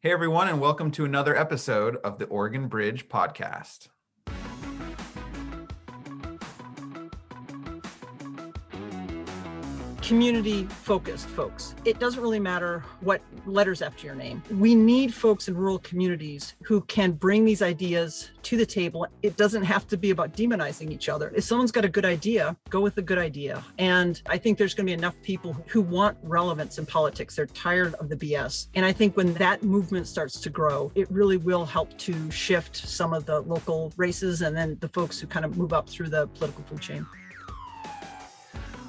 Hey, everyone, and welcome to another episode of the Oregon Bridge podcast. Community focused folks. It doesn't really matter what letters after your name. We need folks in rural communities who can bring these ideas to the table. It doesn't have to be about demonizing each other. If someone's got a good idea, go with a good idea. And I think there's going to be enough people who want relevance in politics. They're tired of the BS. And I think when that movement starts to grow, it really will help to shift some of the local races and then the folks who kind of move up through the political food chain.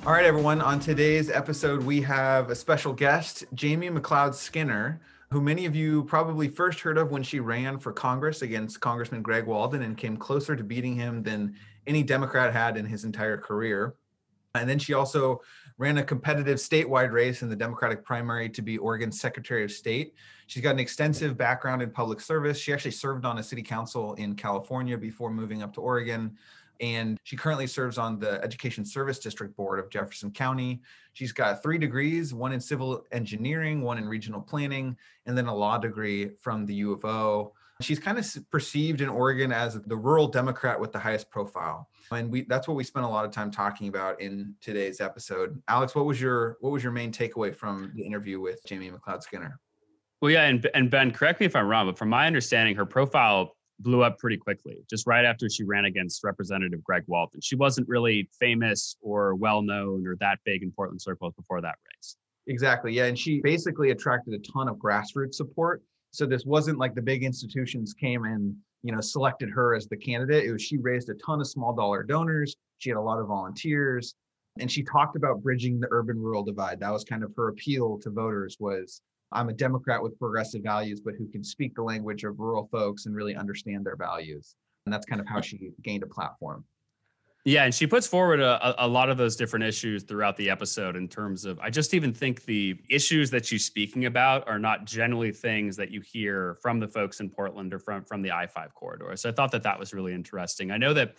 All right, everyone. On today's episode, we have a special guest, Jamie McLeod Skinner, who many of you probably first heard of when she ran for Congress against Congressman Greg Walden and came closer to beating him than any Democrat had in his entire career. And then she also ran a competitive statewide race in the Democratic primary to be Oregon's Secretary of State. She's got an extensive background in public service. She actually served on a city council in California before moving up to Oregon and she currently serves on the Education Service District Board of Jefferson County. She's got three degrees one in civil engineering, one in regional planning, and then a law degree from the U of O. She's kind of perceived in Oregon as the rural Democrat with the highest profile. And we that's what we spent a lot of time talking about in today's episode. Alex, what was your what was your main takeaway from the interview with Jamie McLeod Skinner? Well, yeah, and, and Ben, correct me if I'm wrong, but from my understanding, her profile blew up pretty quickly, just right after she ran against Representative Greg Walden. She wasn't really famous or well known or that big in Portland circles before that race. Exactly. Yeah. And she basically attracted a ton of grassroots support. So this wasn't like the big institutions came and, you know, selected her as the candidate. It was she raised a ton of small dollar donors. She had a lot of volunteers. And she talked about bridging the urban rural divide. That was kind of her appeal to voters was I'm a Democrat with progressive values, but who can speak the language of rural folks and really understand their values. And that's kind of how she gained a platform. Yeah, and she puts forward a, a lot of those different issues throughout the episode in terms of, I just even think the issues that she's speaking about are not generally things that you hear from the folks in Portland or from, from the I 5 corridor. So I thought that that was really interesting. I know that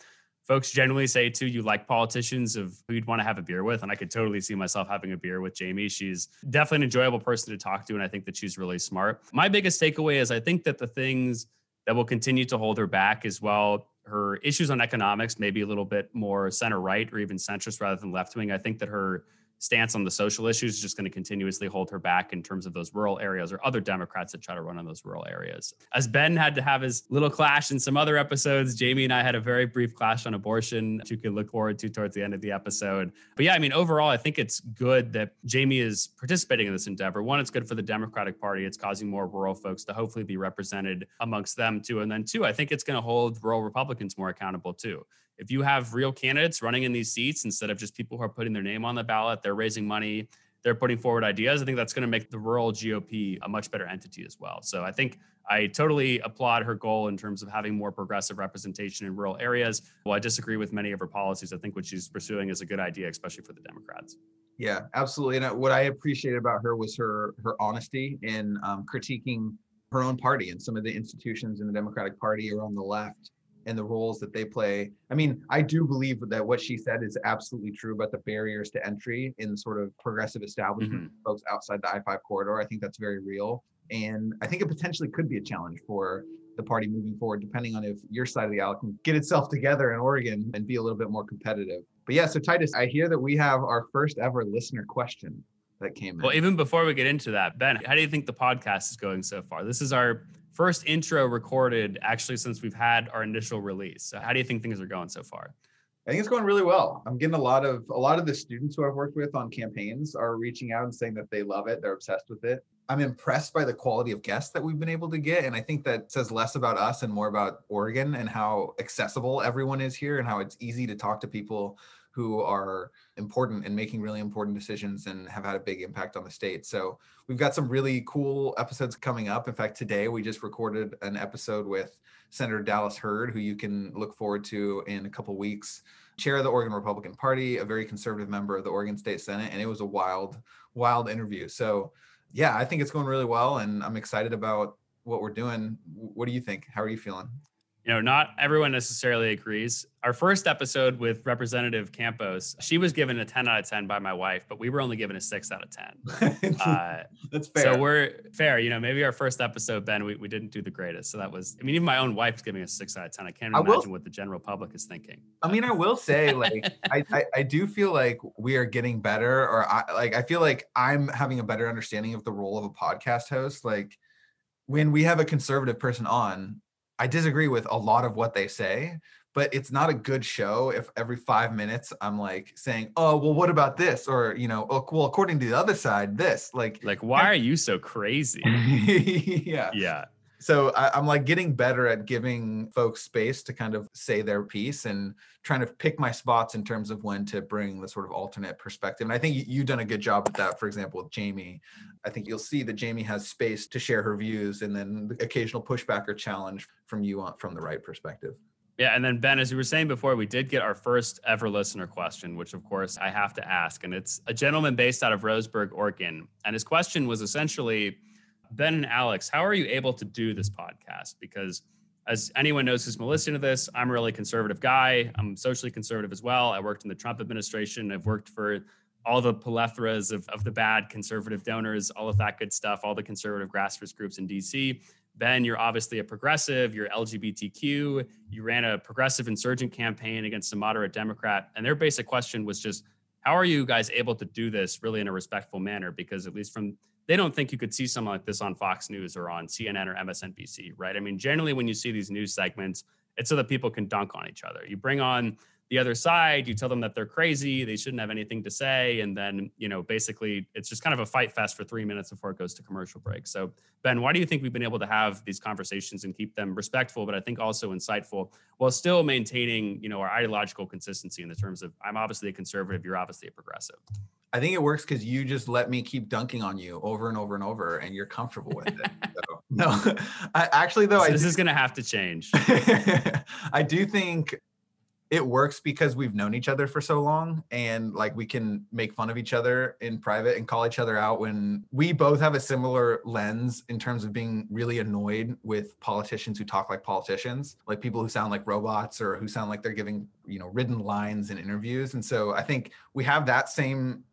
folks generally say too you like politicians of who you'd want to have a beer with and i could totally see myself having a beer with jamie. She's definitely an enjoyable person to talk to and i think that she's really smart. My biggest takeaway is i think that the things that will continue to hold her back as well her issues on economics maybe a little bit more center right or even centrist rather than left wing i think that her stance on the social issues is just going to continuously hold her back in terms of those rural areas or other Democrats that try to run in those rural areas. As Ben had to have his little clash in some other episodes, Jamie and I had a very brief clash on abortion that you can look forward to towards the end of the episode. But yeah, I mean, overall, I think it's good that Jamie is participating in this endeavor. One, it's good for the Democratic Party. It's causing more rural folks to hopefully be represented amongst them too. And then two, I think it's going to hold rural Republicans more accountable too if you have real candidates running in these seats instead of just people who are putting their name on the ballot, they're raising money, they're putting forward ideas. I think that's going to make the rural GOP a much better entity as well. So I think I totally applaud her goal in terms of having more progressive representation in rural areas. While I disagree with many of her policies, I think what she's pursuing is a good idea, especially for the Democrats. Yeah, absolutely. And uh, what I appreciated about her was her her honesty in um, critiquing her own party and some of the institutions in the Democratic Party or on the left and the roles that they play. I mean, I do believe that what she said is absolutely true about the barriers to entry in sort of progressive establishment mm-hmm. folks outside the I 5 corridor. I think that's very real. And I think it potentially could be a challenge for the party moving forward, depending on if your side of the aisle can get itself together in Oregon and be a little bit more competitive. But yeah, so Titus, I hear that we have our first ever listener question that came in. Well, even before we get into that, Ben, how do you think the podcast is going so far? This is our first intro recorded actually since we've had our initial release. So how do you think things are going so far? I think it's going really well. I'm getting a lot of a lot of the students who I've worked with on campaigns are reaching out and saying that they love it, they're obsessed with it. I'm impressed by the quality of guests that we've been able to get and I think that says less about us and more about Oregon and how accessible everyone is here and how it's easy to talk to people who are important and making really important decisions and have had a big impact on the state. So we've got some really cool episodes coming up. In fact, today we just recorded an episode with Senator Dallas Heard, who you can look forward to in a couple weeks. Chair of the Oregon Republican Party, a very conservative member of the Oregon State Senate, and it was a wild, wild interview. So, yeah, I think it's going really well, and I'm excited about what we're doing. What do you think? How are you feeling? You know, not everyone necessarily agrees. Our first episode with Representative Campos, she was given a 10 out of 10 by my wife, but we were only given a six out of 10. Uh, That's fair. So we're fair. You know, maybe our first episode, Ben, we, we didn't do the greatest. So that was, I mean, even my own wife's giving a six out of 10. I can't I imagine will- what the general public is thinking. I mean, I will say, like, I, I I do feel like we are getting better, or I like I feel like I'm having a better understanding of the role of a podcast host. Like, when we have a conservative person on, I disagree with a lot of what they say, but it's not a good show if every five minutes I'm like saying, "Oh, well, what about this?" or you know, "Oh, well, according to the other side, this." Like, Like, why are you so crazy? yeah. Yeah. So I, i'm like getting better at giving folks space to kind of say their piece and trying to pick my spots in terms of when to bring the sort of alternate perspective. And i think you- you've done a good job with that for example with jamie. I think you'll see that jamie has space to share her views and then the occasional pushback or challenge from you on from the right perspective. Yeah, and then Ben, as you were saying before, we did get our first ever listener question, which of course I have to ask, and it's a gentleman based out of Roseburg, Oregon, and his question was essentially, Ben and Alex, how are you able to do this podcast? Because as anyone knows who's been listening to this, I'm a really conservative guy. I'm socially conservative as well. I worked in the Trump administration. I've worked for all the plethoras of, of the bad conservative donors, all of that good stuff, all the conservative grassroots groups in DC. Ben, you're obviously a progressive, you're LGBTQ, you ran a progressive insurgent campaign against a moderate Democrat. And their basic question was just, how are you guys able to do this really in a respectful manner? Because at least from they don't think you could see something like this on Fox News or on CNN or MSNBC, right? I mean, generally when you see these news segments, it's so that people can dunk on each other. You bring on the other side, you tell them that they're crazy, they shouldn't have anything to say, and then you know basically it's just kind of a fight fest for three minutes before it goes to commercial break. So Ben, why do you think we've been able to have these conversations and keep them respectful, but I think also insightful, while still maintaining you know our ideological consistency in the terms of I'm obviously a conservative, you're obviously a progressive. I think it works because you just let me keep dunking on you over and over and over and you're comfortable with it so, no I, actually though So i this do- is going to have to change. I do think it works because we've known each other for so long and like we can make fun of each other in private and call each other out when we both have a similar lens in terms of being really annoyed with politicians who talk like politicians like people who sound like robots or who sound like they're giving you know written lines in interviews and so i think we have that same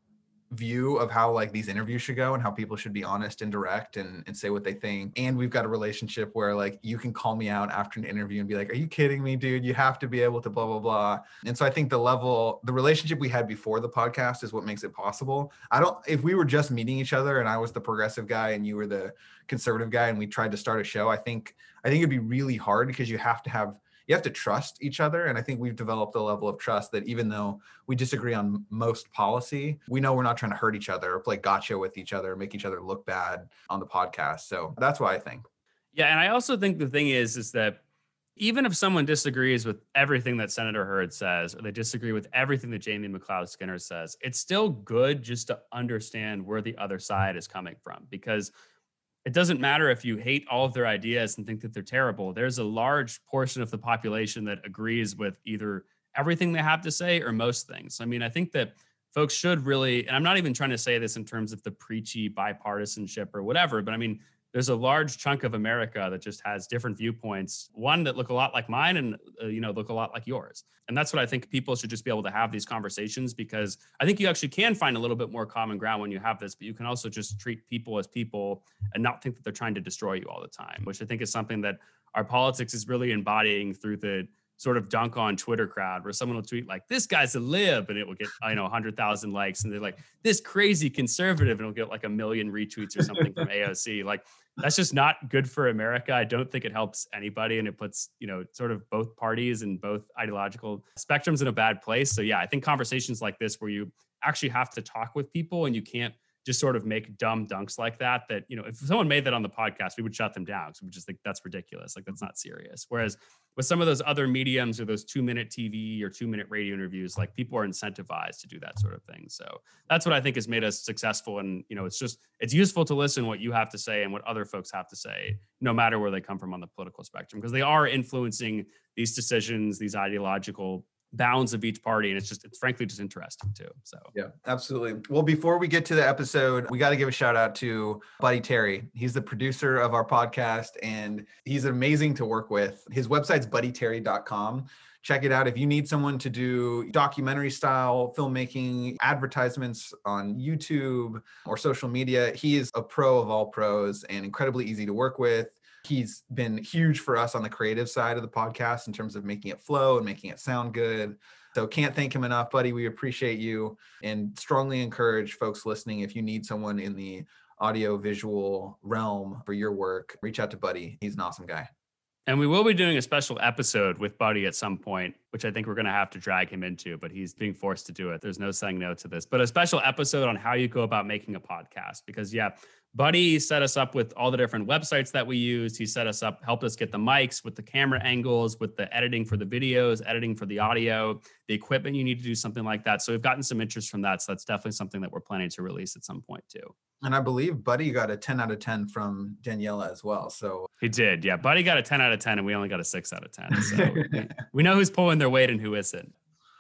view of how like these interviews should go and how people should be honest and direct and, and say what they think. And we've got a relationship where like you can call me out after an interview and be like are you kidding me dude? You have to be able to blah blah blah. And so i think the level the relationship we had before the podcast is what makes it possible. I don't if we were just meeting each other and i was the progressive guy and you were the conservative guy and we tried to start a show i think i think it'd be really hard because you have to have you have to trust each other and i think we've developed a level of trust that even though we disagree on most policy we know we're not trying to hurt each other or play gotcha with each other make each other look bad on the podcast. So that's why i think. Yeah, and I also think the thing is, is that even if someone disagrees with everything that Senator Heard says, or they disagree with everything that Jamie McLeod Skinner says, it's still good just to understand where the other side is coming from because it doesn't matter if you hate all of their ideas and think that they're terrible. There's a large portion of the population that agrees with either everything they have to say or most things. I mean, I think that folks should really, and I'm not even trying to say this in terms of the preachy bipartisanship or whatever, but I mean, there's a large chunk of America that just has different viewpoints, one that look a lot like mine and uh, you know look a lot like yours. And that's what I think people should just be able to have these conversations because I think you actually can find a little bit more common ground when you have this, but you can also just treat people as people and not think that they're trying to destroy you all the time, which I think is something that our politics is really embodying through the sort of dunk on Twitter crowd where someone will tweet like this guy's a lib and it will get you know 100,000 likes and they're like this crazy conservative and it'll get like a million retweets or something from AOC like that's just not good for America. I don't think it helps anybody and it puts, you know, sort of both parties and both ideological spectrums in a bad place. So yeah, I think conversations like this where you actually have to talk with people and you can't just sort of make dumb dunks like that that you know if someone made that on the podcast we would shut them down because we just think that's ridiculous like that's mm-hmm. not serious. Whereas with some of those other mediums or those two minute tv or two minute radio interviews like people are incentivized to do that sort of thing. So that's what i think has made us successful and you know it's just it's useful to listen what you have to say and what other folks have to say no matter where they come from on the political spectrum because they are influencing these decisions these ideological bounds of each party. And it's just, it's frankly just interesting too. So, yeah, absolutely. Well, before we get to the episode, we got to give a shout out to Buddy Terry. He's the producer of our podcast and he's amazing to work with. His website's buddyterry.com check it out if you need someone to do documentary style filmmaking advertisements on youtube or social media he is a pro of all pros and incredibly easy to work with he's been huge for us on the creative side of the podcast in terms of making it flow and making it sound good so can't thank him enough buddy we appreciate you and strongly encourage folks listening if you need someone in the audio visual realm for your work reach out to buddy he's an awesome guy and we will be doing a special episode with Buddy at some point, which I think we're going to have to drag him into, but he's being forced to do it. There's no saying no to this, but a special episode on how you go about making a podcast. Because, yeah, Buddy set us up with all the different websites that we used. He set us up, helped us get the mics with the camera angles, with the editing for the videos, editing for the audio, the equipment you need to do something like that. So we've gotten some interest from that. So that's definitely something that we're planning to release at some point too. And I believe Buddy got a 10 out of 10 from Daniela as well. So he did. Yeah. Buddy got a 10 out of 10 and we only got a six out of 10. So we know who's pulling their weight and who isn't.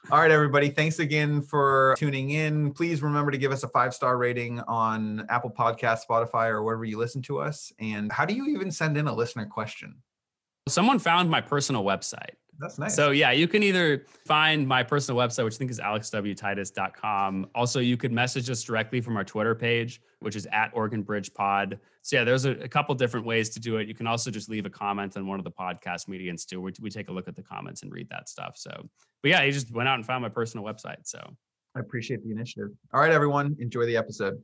All right, everybody. Thanks again for tuning in. Please remember to give us a five star rating on Apple Podcast, Spotify, or wherever you listen to us. And how do you even send in a listener question? Someone found my personal website. That's nice. So yeah, you can either find my personal website, which I think is alexwtitus.com. Also, you could message us directly from our Twitter page, which is at Oregon Bridge Pod. So yeah, there's a, a, couple different ways to do it. You can also just leave a comment on one of the podcast medians too. We, we take a look at the comments and read that stuff. So, but yeah, he just went out and found my personal website. So I appreciate the initiative. All right, everyone, enjoy the episode.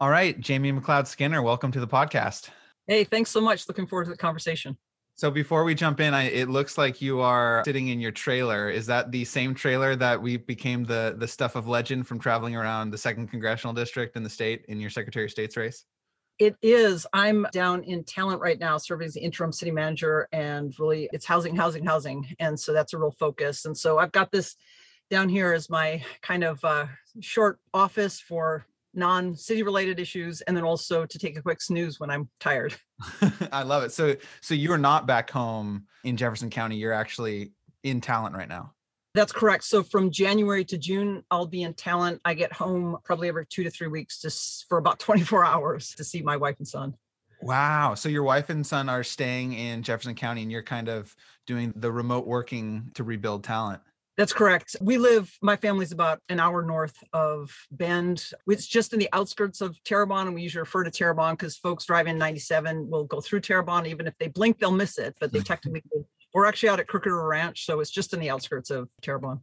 All right, Jamie McLeod Skinner, welcome to the podcast. Hey, thanks so much. Looking forward to the conversation. So before we jump in, I, it looks like you are sitting in your trailer. Is that the same trailer that we became the the stuff of legend from traveling around the second congressional district in the state in your Secretary of State's race? It is. I'm down in talent right now, serving as the interim city manager, and really it's housing, housing, housing, and so that's a real focus. And so I've got this down here as my kind of uh, short office for non-city related issues and then also to take a quick snooze when i'm tired. I love it. So so you're not back home in jefferson county you're actually in talent right now? That's correct. So from january to june i'll be in talent. I get home probably every two to three weeks just for about 24 hours to see my wife and son. Wow. So your wife and son are staying in jefferson county and you're kind of doing the remote working to rebuild talent that's correct. We live, my family's about an hour north of Bend. It's just in the outskirts of Terrebonne, and we usually refer to Terrebonne because folks driving 97 will go through Terrebonne. Even if they blink, they'll miss it, but they technically, we're actually out at Crooked Ranch, so it's just in the outskirts of Terrebonne.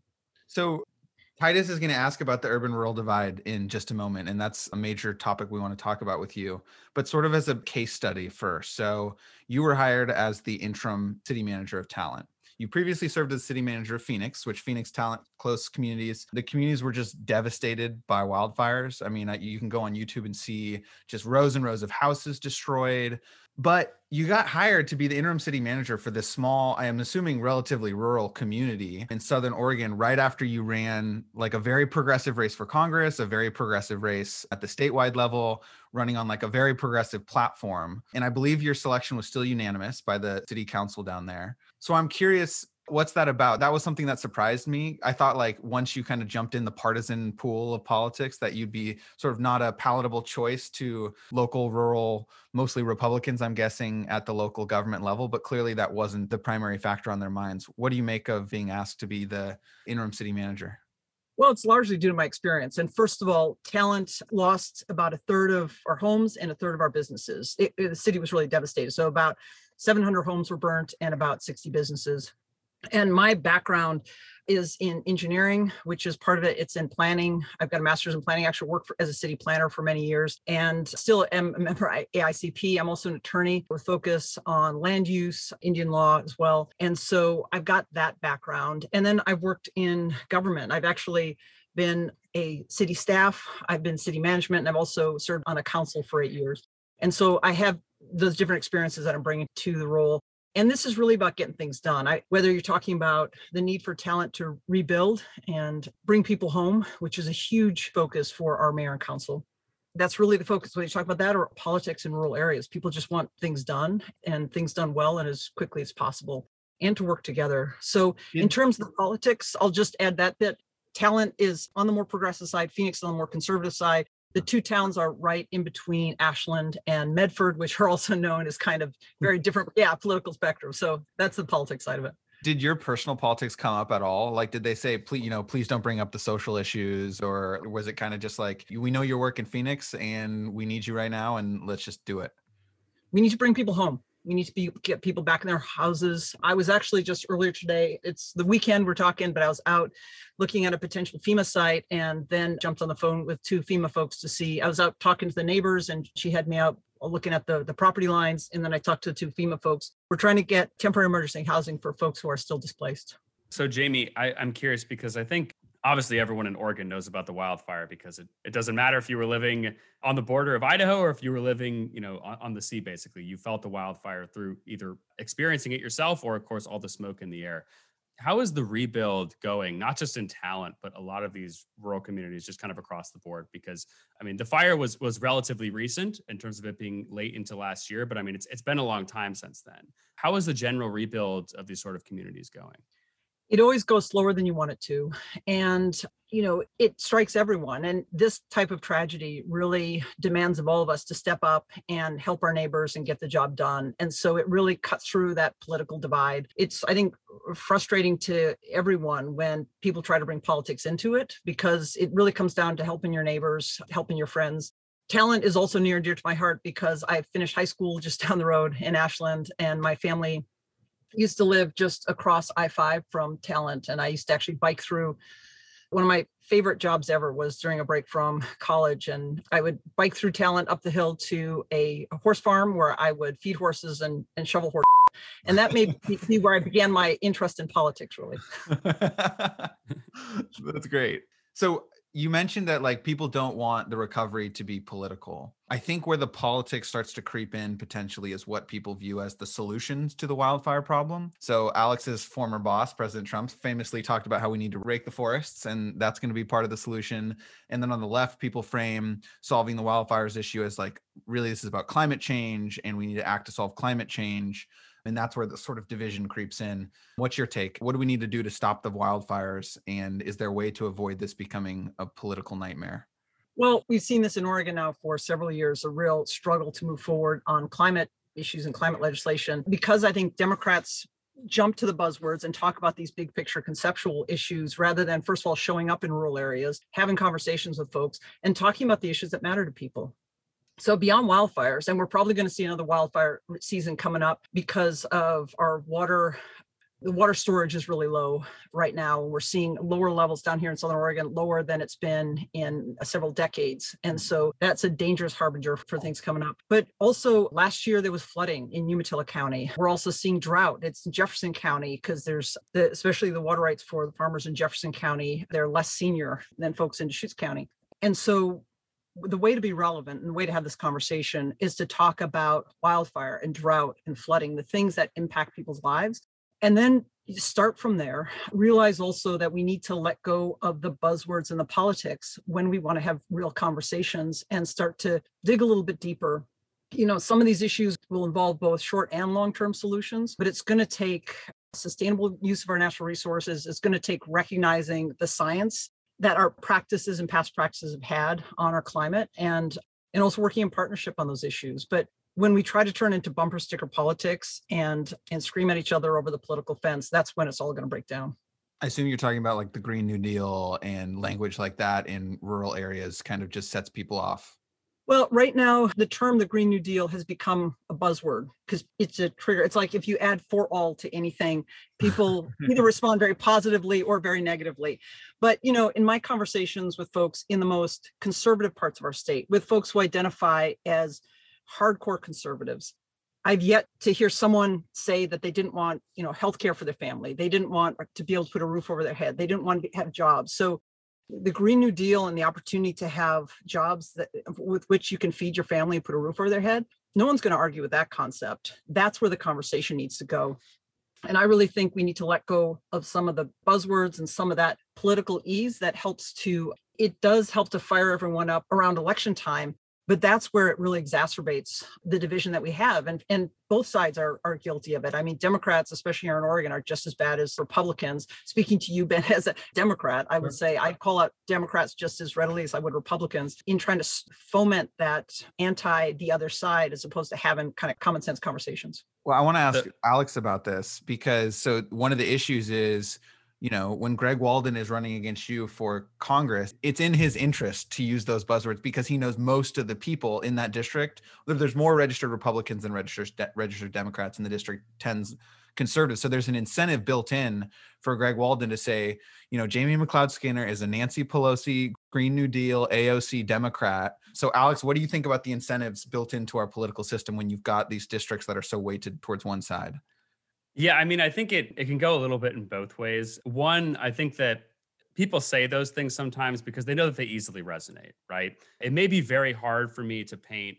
So Titus is going to ask about the urban rural divide in just a moment. And that's a major topic we want to talk about with you, but sort of as a case study first. So, you were hired as the interim city manager of talent. You previously served as city manager of Phoenix, which Phoenix talent close communities. The communities were just devastated by wildfires. I mean, you can go on YouTube and see just rows and rows of houses destroyed. But you got hired to be the interim city manager for this small, I am assuming relatively rural community in Southern Oregon right after you ran like a very progressive race for Congress, a very progressive race at the statewide level, running on like a very progressive platform. And I believe your selection was still unanimous by the city council down there. So I'm curious, what's that about? That was something that surprised me. I thought like once you kind of jumped in the partisan pool of politics that you'd be sort of not a palatable choice to local rural mostly Republicans I'm guessing at the local government level, but clearly that wasn't the primary factor on their minds. What do you make of being asked to be the interim city manager? Well, it's largely due to my experience. And first of all, talent lost about a third of our homes and a third of our businesses. It, it, the city was really devastated. So about 700 homes were burnt and about 60 businesses. And my background is in engineering, which is part of it. It's in planning. I've got a master's in planning. I actually worked for, as a city planner for many years and still am a member of AICP. I'm also an attorney with focus on land use, Indian law as well. And so I've got that background. And then I've worked in government. I've actually been a city staff, I've been city management, and I've also served on a council for eight years. And so I have those different experiences that I'm bringing to the role. And this is really about getting things done. I, whether you're talking about the need for talent to rebuild and bring people home, which is a huge focus for our mayor and council. That's really the focus when you talk about that or politics in rural areas. People just want things done and things done well and as quickly as possible. and to work together. So, in terms of the politics, I'll just add that bit. Talent is on the more progressive side, Phoenix on the more conservative side. The two towns are right in between Ashland and Medford, which are also known as kind of hmm. very different, yeah, political spectrum. So that's the politics side of it. Did your personal politics come up at all? Like did they say please you know please don't bring up the social issues or was it kind of just like we know your work in phoenix and we need you right now and let's just do it we need to bring people home we need to be get people back in their houses i was actually just earlier today it's the weekend we're talking but i was out looking at a potential fema site and then jumped on the phone with two fema folks to see i was out talking to the neighbors and she had me out looking at the, the property lines. And then I talked to two FEMA folks. We're trying to get temporary emergency housing for folks who are still displaced. So, Jamie, I, I'm curious because I think obviously everyone in Oregon knows about the wildfire because it, it doesn't matter if you were living on the border of Idaho or if you were living, you know, on, on, the sea, basically. You felt the wildfire through either experiencing it yourself or, of course, all the smoke in the air. How is the rebuild going not just in talent but a lot of these rural communities just kind of across the board? Because i mean the fire was was relatively recent in terms of it being late into last year but i mean it's it's been a long time since then. How is the general rebuild of these sort of communities going it always goes slower than you want it to and you know it strikes everyone and this type of tragedy really demands of all of us to step up and help our neighbors and get the job done and so it really cuts through that political divide. It's i think frustrating to everyone when people try to bring politics into it because it really comes down to helping your neighbors helping your friends. Talent is also near and dear to my heart because i finished high school just down the road in ashland and my family used to live just across I-5 from Talent, and I used to actually bike through. One of my favorite jobs ever was during a break from college, and I would bike through Talent up the hill to a, horse farm where I would feed horses and, and shovel horses. And that may be where I began my interest in politics, really. That's great. So you mentioned that like people don't want the recovery to be political. I think where the politics starts to creep in potentially is what people view as the solutions to the wildfire problem. So Alex's former boss, President Trump, famously talked about how we need to rake the forests and that's going to be part of the solution. And then on the left, people frame solving the wildfires issue as like really this is about climate change and we need to act to solve climate change and that's where the sort of division creeps in. What's your take? What do we need to do to stop the wildfires and is there a way to avoid this becoming a political nightmare? Well we've seen this in oregon now for several years a real struggle to move forward on climate issues and climate legislation. Because i think democrats jump to the buzzwords and talk about these big picture conceptual issues rather than first of all showing up in rural areas having conversations with folks and talking about the issues that matter to people so beyond wildfires, and we're probably going to see another wildfire season coming up because of our water. The water storage is really low right now. We're seeing lower levels down here in Southern Oregon, lower than it's been in several decades. And so that's a dangerous harbinger for things coming up. But also last year there was flooding in Umatilla County. We're also seeing drought. It's Jefferson County because there's the, especially the water rights for the farmers in Jefferson County. They're less senior than folks in Deschutes County. And so the way to be relevant and the way to have this conversation is to talk about wildfire and drought and flooding, the things that impact people's lives. And then start from there. Realize also that we need to let go of the buzzwords and the politics when we want to have real conversations and start to dig a little bit deeper. You know, some of these issues will involve both short and long term solutions, but it's going to take sustainable use of our natural resources. It's going to take recognizing the science that our practices and past practices have had on our climate and and also working in partnership on those issues. But when we try to turn into bumper sticker politics and and scream at each other over the political fence that's when it's all going to break down. I assume you're talking about like the green new deal and language like that in rural areas kind of just sets people off well, right now, the term the Green New Deal has become a buzzword because it's a trigger. It's like if you add for all to anything, people either respond very positively or very negatively. But, you know, in my conversations with folks in the most conservative parts of our state, with folks who identify as hardcore conservatives, I've yet to hear someone say that they didn't want, you know, health care for their family. They didn't want to be able to put a roof over their head. They didn't want to have jobs. So the Green New Deal and the opportunity to have jobs that with which you can feed your family and put a roof over their head, no one's going to argue with that concept. That's where the conversation needs to go. And I really think we need to let go of some of the buzzwords and some of that political ease that helps to, it does help to fire everyone up around election time. But that's where it really exacerbates the division that we have and and both sides are are guilty of it. I mean democrats especially here in oregon are just as bad as republicans. Speaking to you ben as a democrat i would say i call out democrats just as readily as i would republicans in trying to foment that anti the other side as opposed to having kind of common sense conversations. Well i want to ask alex about this because so one of the issues is you know, when Greg Walden is running against you for Congress, it's in his interest to use those buzzwords because he knows most of the people in that district. There's more registered Republicans than registered registered Democrats in the district. Tens conservative. So there's an incentive built in for Greg Walden to say, you know, Jamie McLeod Skinner is a Nancy Pelosi, Green New Deal, AOC Democrat. So, Alex, what do you think about the incentives built into our political system when you've got these districts that are so weighted towards one side? Yeah, I mean, I think it it can go a little bit in both ways. One, I think that people say those things sometimes because they know that they easily resonate, right? It may be very hard for me to paint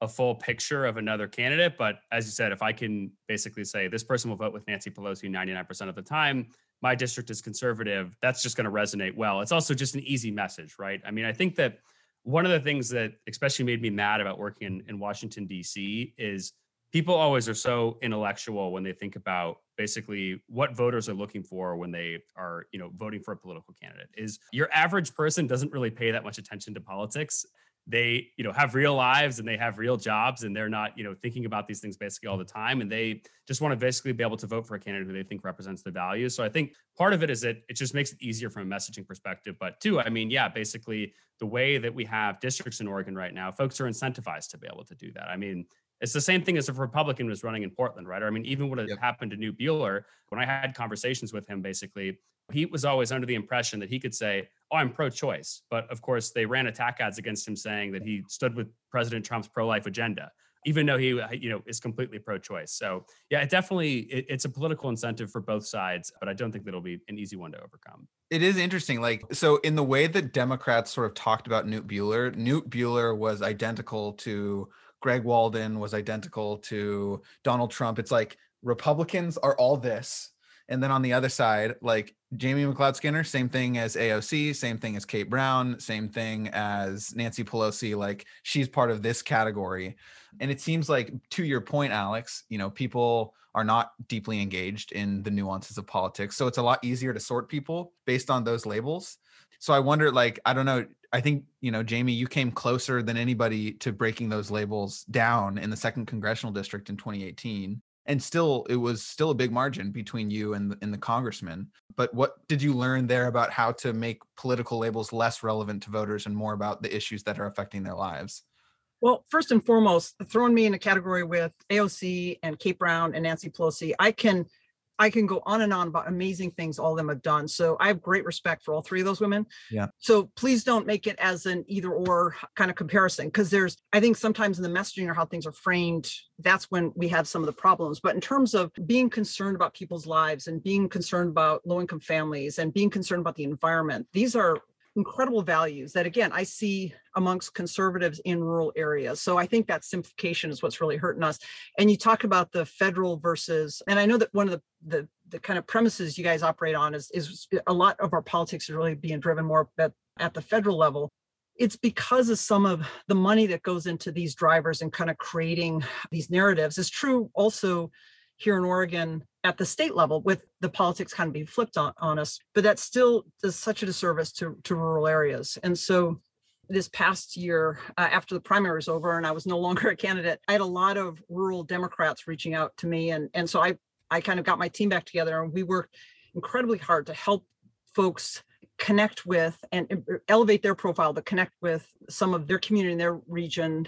a full picture of another candidate, but as you said, if I can basically say this person will vote with Nancy Pelosi 99% of the time, my district is conservative, that's just going to resonate well. It's also just an easy message, right? I mean, I think that one of the things that especially made me mad about working in, in Washington, D.C. is people always are so intellectual when they think about basically what voters are looking for when they are you know voting for a political candidate is your average person doesn't really pay that much attention to politics. They you know have real lives and they have real jobs and they're not you know thinking about these things basically all the time and they just want to basically be able to vote for a candidate who they think represents the values. So i think part of it is that it just makes it easier from a messaging perspective. But two i mean yeah basically the way that we have districts in oregon right now folks are incentivized to be able to do that. I mean it's the same thing as if a Republican was running in Portland, right? Or, I mean, even what yep. happened to Knute Buehler, when I had conversations with him, basically, he was always under the impression that he could say, "Oh, I'm pro-choice," but of course, they ran attack ads against him saying that he stood with President Trump's pro-life agenda, even though he, uh, you know, is completely pro-choice. So, yeah, it definitely it, it's a political incentive for both sides, but I don't think that it'll be an easy one to overcome. It is interesting, like so, in the way that Democrats sort of talked about Knute Buehler, Knute Buehler was identical to Greg Walden was identical to Donald Trump. It's like Republicans are all this. And then on the other side, like Jamie McLeod Skinner, same thing as AOC, same thing as Kate Brown, same thing as Nancy Pelosi. Like she's part of this category. And it seems like, to your point, Alex, you know, people are not deeply engaged in the nuances of politics. So it's a lot easier to sort people based on those labels. So I wonder, like, I don't know, I think, you know, Jamie, you came closer than anybody to breaking those labels down in the second congressional district in 2018. And still, it was still a big margin between you and, and the congressman. But what did you learn there about how to make political labels less relevant to voters and more about the issues that are affecting their lives? Well, first and foremost, throwing me in a category with AOC and Kate Brown and Nancy Pelosi, I can I can go on and on about amazing things all of them have done. So I have great respect for all three of those women. Yeah. So please don't make it as an either or kind of comparison because there's, I think sometimes in the messaging or how things are framed, that's when we have some of the problems. But in terms of being concerned about people's lives and being concerned about low income families and being concerned about the environment, these are incredible values that again i see amongst conservatives in rural areas. So i think that simplification is what's really hurting us. And you talk about the federal versus and i know that one of the the, the kind of premises you guys operate on is is a lot of our politics is really being driven more at, at the federal level. It's because of some of the money that goes into these drivers and kind of creating these narratives. Is true also here in Oregon at the state level with the politics kind of being flipped on, on us but that still does such a disservice to, to rural areas. And so this past year uh, after the primary was over and i was no longer a candidate i had a lot of rural democrats reaching out to me and, and so i i kind of got my team back together and we worked incredibly hard to help folks connect with and elevate their profile but connect with some of their community in their region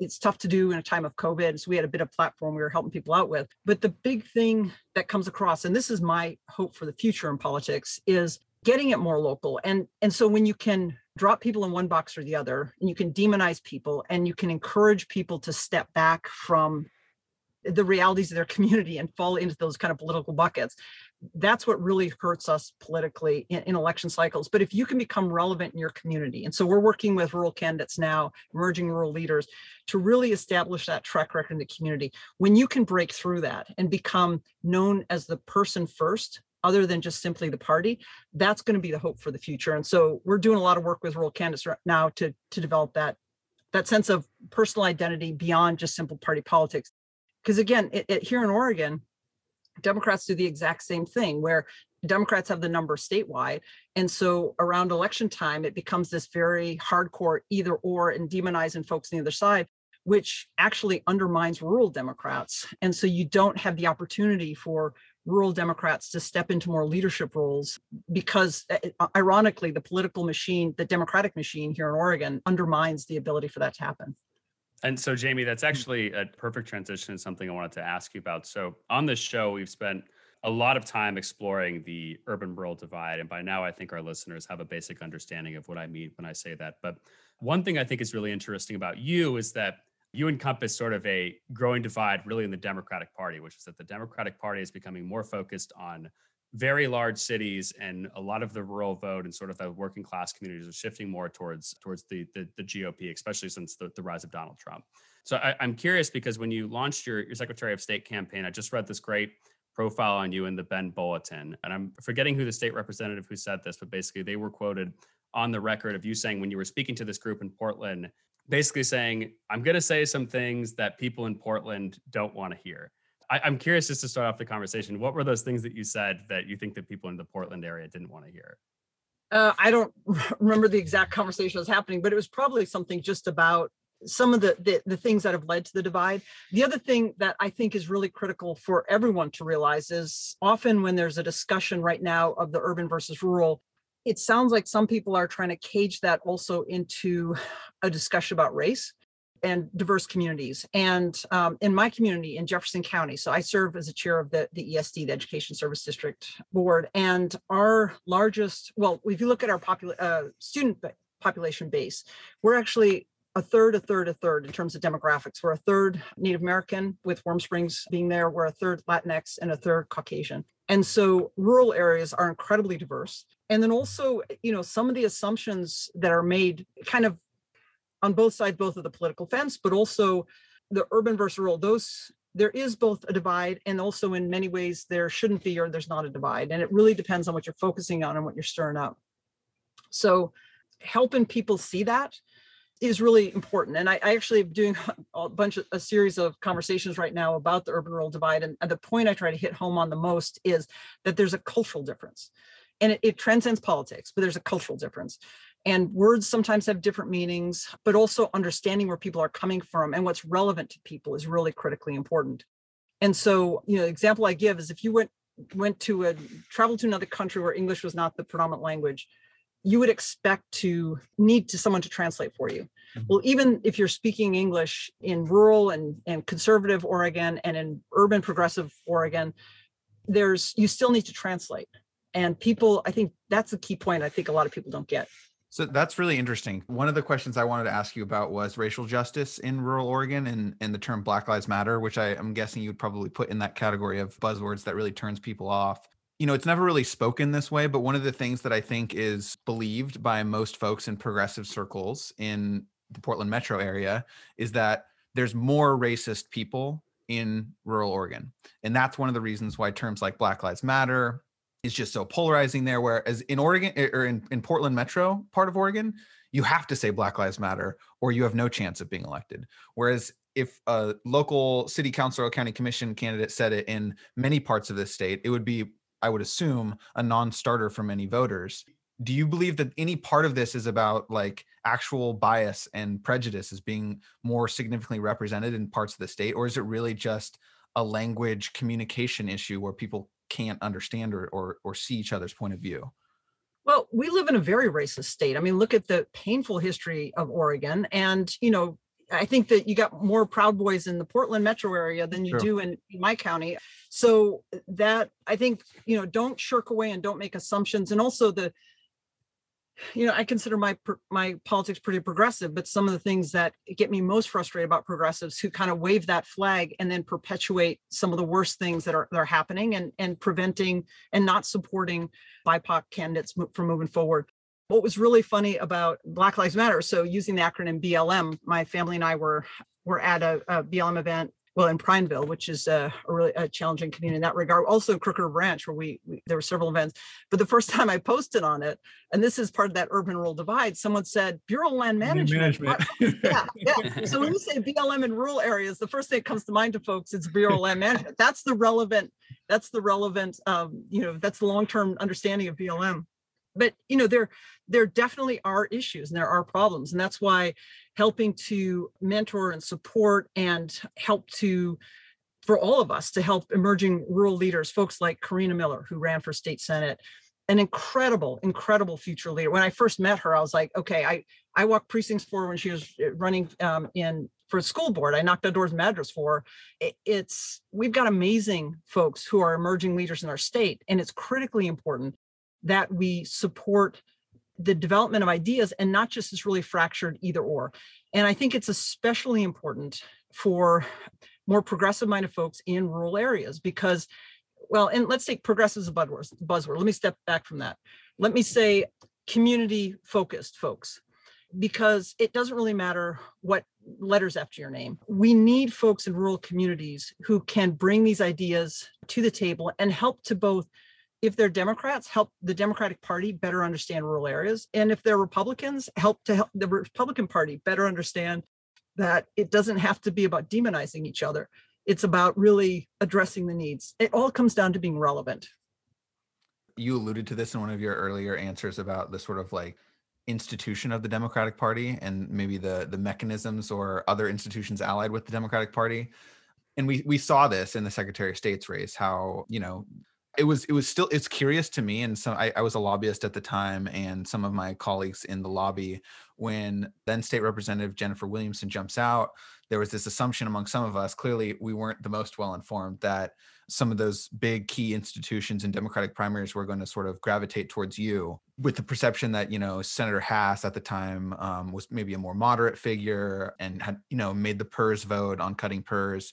it's tough to do in a time of COVID. So we had a bit of platform we were helping people out with. But the big thing that comes across, and this is my hope for the future in politics, is getting it more local. And and so when you can drop people in one box or the other, and you can demonize people and you can encourage people to step back from the realities of their community and fall into those kind of political buckets that's what really hurts us politically in, in, election cycles. But if you can become relevant in your community, and so we're working with rural candidates now, emerging rural leaders, to really establish that track record in the community. When you can break through that and become known as the person first, other than just simply the party, that's going to be the hope for the future. And so we're doing a lot of work with rural candidates right now to to develop that that sense of personal identity beyond just simple party politics. Because again, it, it, here in Oregon, Democrats do the exact same thing where Democrats have the number statewide. And so around election time, it becomes this very hardcore either or and demonizing folks on the other side, which actually undermines rural Democrats. And so you don't have the opportunity for rural Democrats to step into more leadership roles because, uh, uh, ironically, the political machine, the Democratic machine here in Oregon, undermines the ability for that to happen. And so, Jamie, that's mm. actually a perfect transition to something I wanted to ask you about. So, on this show, we've spent a lot of time exploring the urban rural divide. And by now, I think our listeners have a basic understanding of what I mean when I say that. But one thing I think is really interesting about you is that you encompass sort of a growing divide really in the Democratic Party, which is that the Democratic Party is becoming more focused on very large cities and a lot of the rural vote and sort of the working class communities are shifting more towards towards the the, the GOP, especially since the, the rise of Donald Trump. So I, am curious because when you launched your, your Secretary of State campaign, I just read this great profile on you in the Bend Bulletin. And I'm forgetting who the state representative who said this, but basically they were quoted on the record of you saying when you were speaking to this group in Portland, basically saying, I'm going to say some things that people in Portland don't want to hear. I, am curious just to start off the conversation. What were those things that you said that you think that people in the Portland area didn't want to hear? Uh, I don't remember the exact conversation that was happening, but it was probably something just about some of the, the, the things that have led to the divide. The other thing that I think is really critical for everyone to realize is often when there's a discussion right now of the urban versus rural, it sounds like some people are trying to cage that also into a discussion about race and diverse communities. And um, in my community in Jefferson County, so I serve as a chair of the, the ESD, the Education Service District Board, and our largest, well, if you look at our popula- uh, student population base, we're actually a third, a third, a third in terms of demographics. We're a third Native American, with Warm Springs being there. We're a third Latinx and a third Caucasian. And so rural areas are incredibly diverse. And then also, you know, some of the assumptions that are made kind of on both sides, both of the political fence, but also the urban versus rural, those there is both a divide and also in many ways there shouldn't be or there's not a divide. And it really depends on what you're focusing on and what you're stirring up. So helping people see that is really important. And I, I actually am doing a bunch of a series of conversations right now about the urban rural divide. And, and, the point I try to hit home on the most is that there's a cultural difference. And it, it transcends politics, but there's a cultural difference. And words sometimes have different meanings, but also understanding where people are coming from and what's relevant to people is really critically important. And so, you know, the example I give is if you went went to a travel to another country where English was not the predominant language, you would expect to need to someone to translate for you. Mm-hmm. Well, even if you're speaking English in rural and, and conservative Oregon and in urban progressive Oregon, there's you still need to translate. And people, I think that's the key point I think a lot of people don't get. So that's really interesting. One of the questions I wanted to ask you about was racial justice in rural Oregon and, and the term Black Lives Matter, which I, am guessing you'd probably put in that category of buzzwords that really turns people off you know, it's never really spoken this way, but one of the things that I think is believed by most folks in progressive circles in the Portland metro area is that there's more racist people in rural Oregon. And that's one of the reasons why terms like Black Lives Matter is just so polarizing there. Whereas in Oregon or in, in Portland metro part of Oregon, you have to say Black Lives Matter or you have no chance of being elected. Whereas if a local city council or county commission candidate said it in many parts of the state, it would be I would assume, a non-starter for many voters. Do you believe that any part of this is about like actual bias and prejudice as being more significantly represented in parts of the state, or is it really just a language communication issue where people can't understand or, or, or see each other's point of view? Well, we live in a very racist state. I mean, look at the painful history of Oregon. And, you know, I think that you got more Proud Boys in the Portland metro area than you sure. do in, my county. So that I think, you know, don't shirk away and don't make assumptions. And also the, you know, I consider my my politics pretty progressive, but some of the things that get me most frustrated about progressives who kind of wave that flag and then perpetuate some of the worst things that are that are happening and and preventing and not supporting BIPOC candidates from moving forward. What was really funny about Black Lives Matter, so using the acronym BLM, my family and I were were at a, a BLM event well in Prineville, which is a, a really a challenging community in that regard. Also Crooked Ranch, where we, we, there were several events. But the first time I posted on it, and this is part of that urban rural divide, someone said Bureau of Land Management. Management. yeah, yeah. So when you say BLM in rural areas, the first thing that comes to mind to folks is Bureau of Land Management. That's the relevant. That's the relevant. Um, you know, that's the long-term understanding of BLM. But you know, there there definitely are issues and there are problems, and that's why helping to mentor and support and help to for all of us to help emerging rural leaders, folks like Carina Miller, who ran for state senate, an incredible, incredible future leader. When I first met her, I was like, okay, I I walked precincts for when she was uh, running um, in for school board. I knocked on doors in Madras for. It, it's we've got amazing folks who are emerging leaders in our state, and it's critically important that we support the development of ideas and not just this really fractured either or. And I think it's especially important for more progressive minded folks in rural areas because, well, and let's take progressive as a buzzword. buzzword. Let me step back from that. Let me say community focused folks because it doesn't really matter what letters after your name. We need folks in rural communities who can bring these ideas to the table and help to both if they're Democrats, help the Democratic Party better understand rural areas. And if they're Republicans, help to help the Republican Party better understand that it doesn't have to be about demonizing each other. It's about really addressing the needs. It all comes down to being relevant. You alluded to this in one of your earlier answers about the sort of like institution of the Democratic Party and maybe the the mechanisms or other institutions allied with the Democratic Party. And we we saw this in the Secretary of State's race, how, you know, it was it was still it's curious to me and so I, I, was a lobbyist at the time and some of my colleagues in the lobby when then state representative jennifer williamson jumps out there was this assumption among some of us clearly we weren't the most well informed that some of those big key institutions in democratic primaries were going to sort of gravitate towards you with the perception that you know senator Hass at the time um, was maybe a more moderate figure and had you know made the pers vote on cutting pers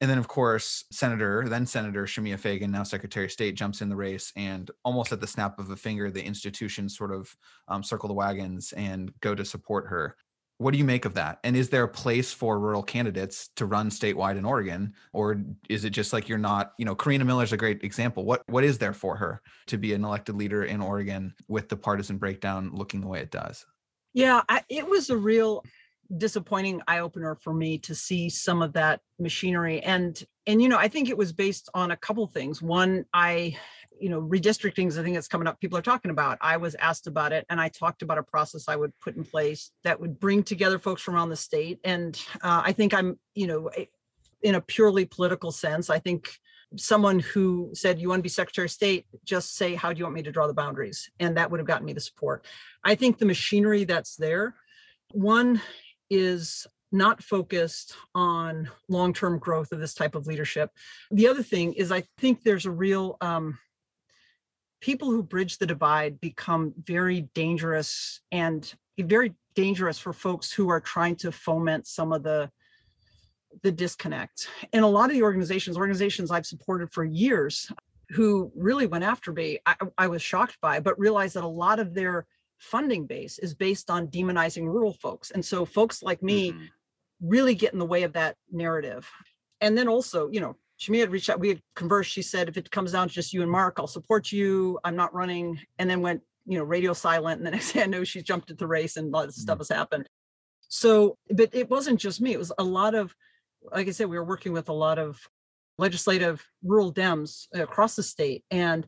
and then, of course, Senator, then Senator Shemia Fagan, now Secretary of State, jumps in the race, and almost at the snap of a finger, the institutions sort of um, circle the wagons and go to support her. What do you make of that? And is there a place for rural candidates to run statewide in Oregon, or is it just like you're not? You know, Carina Miller's a great example. What what is there for her to be an elected leader in Oregon with the partisan breakdown looking the way it does? Yeah, I, it was a real disappointing eye opener for me to see some of that machinery. And and you know i think it was based on a couple things. One i you know redistricting is a thing that's coming up people are talking about. I was asked about it and i talked about a process i would put in place that would bring together folks from around the state. And uh, i think i'm you know in a purely political sense i think someone who said you want to be secretary of state? Just say how do you want me to draw the boundaries? And that would have gotten me the support. I think the machinery that's there one is not focused on long-term growth of this type of leadership. The other thing is I think there's a real um, people who bridge the divide become very dangerous and very dangerous for folks who are trying to foment some of the the disconnect. And a lot of the organizations, organizations I've supported for years, who really went after me, I, I was shocked by, but realized that a lot of their funding base is based on demonizing rural folks. And so folks like me mm-hmm. really get in the way of that narrative. And then also, you know, Shemia had reached out, we had conversed. She said, if it comes down to just you and Mark, I'll support you. I'm not running. And then went, you know, radio silent. And the next thing I know, she's jumped at the race and a lot of stuff mm-hmm. has happened. So, but it wasn't just me. It was a lot of, like I said, we were working with a lot of legislative rural Dems across the state. And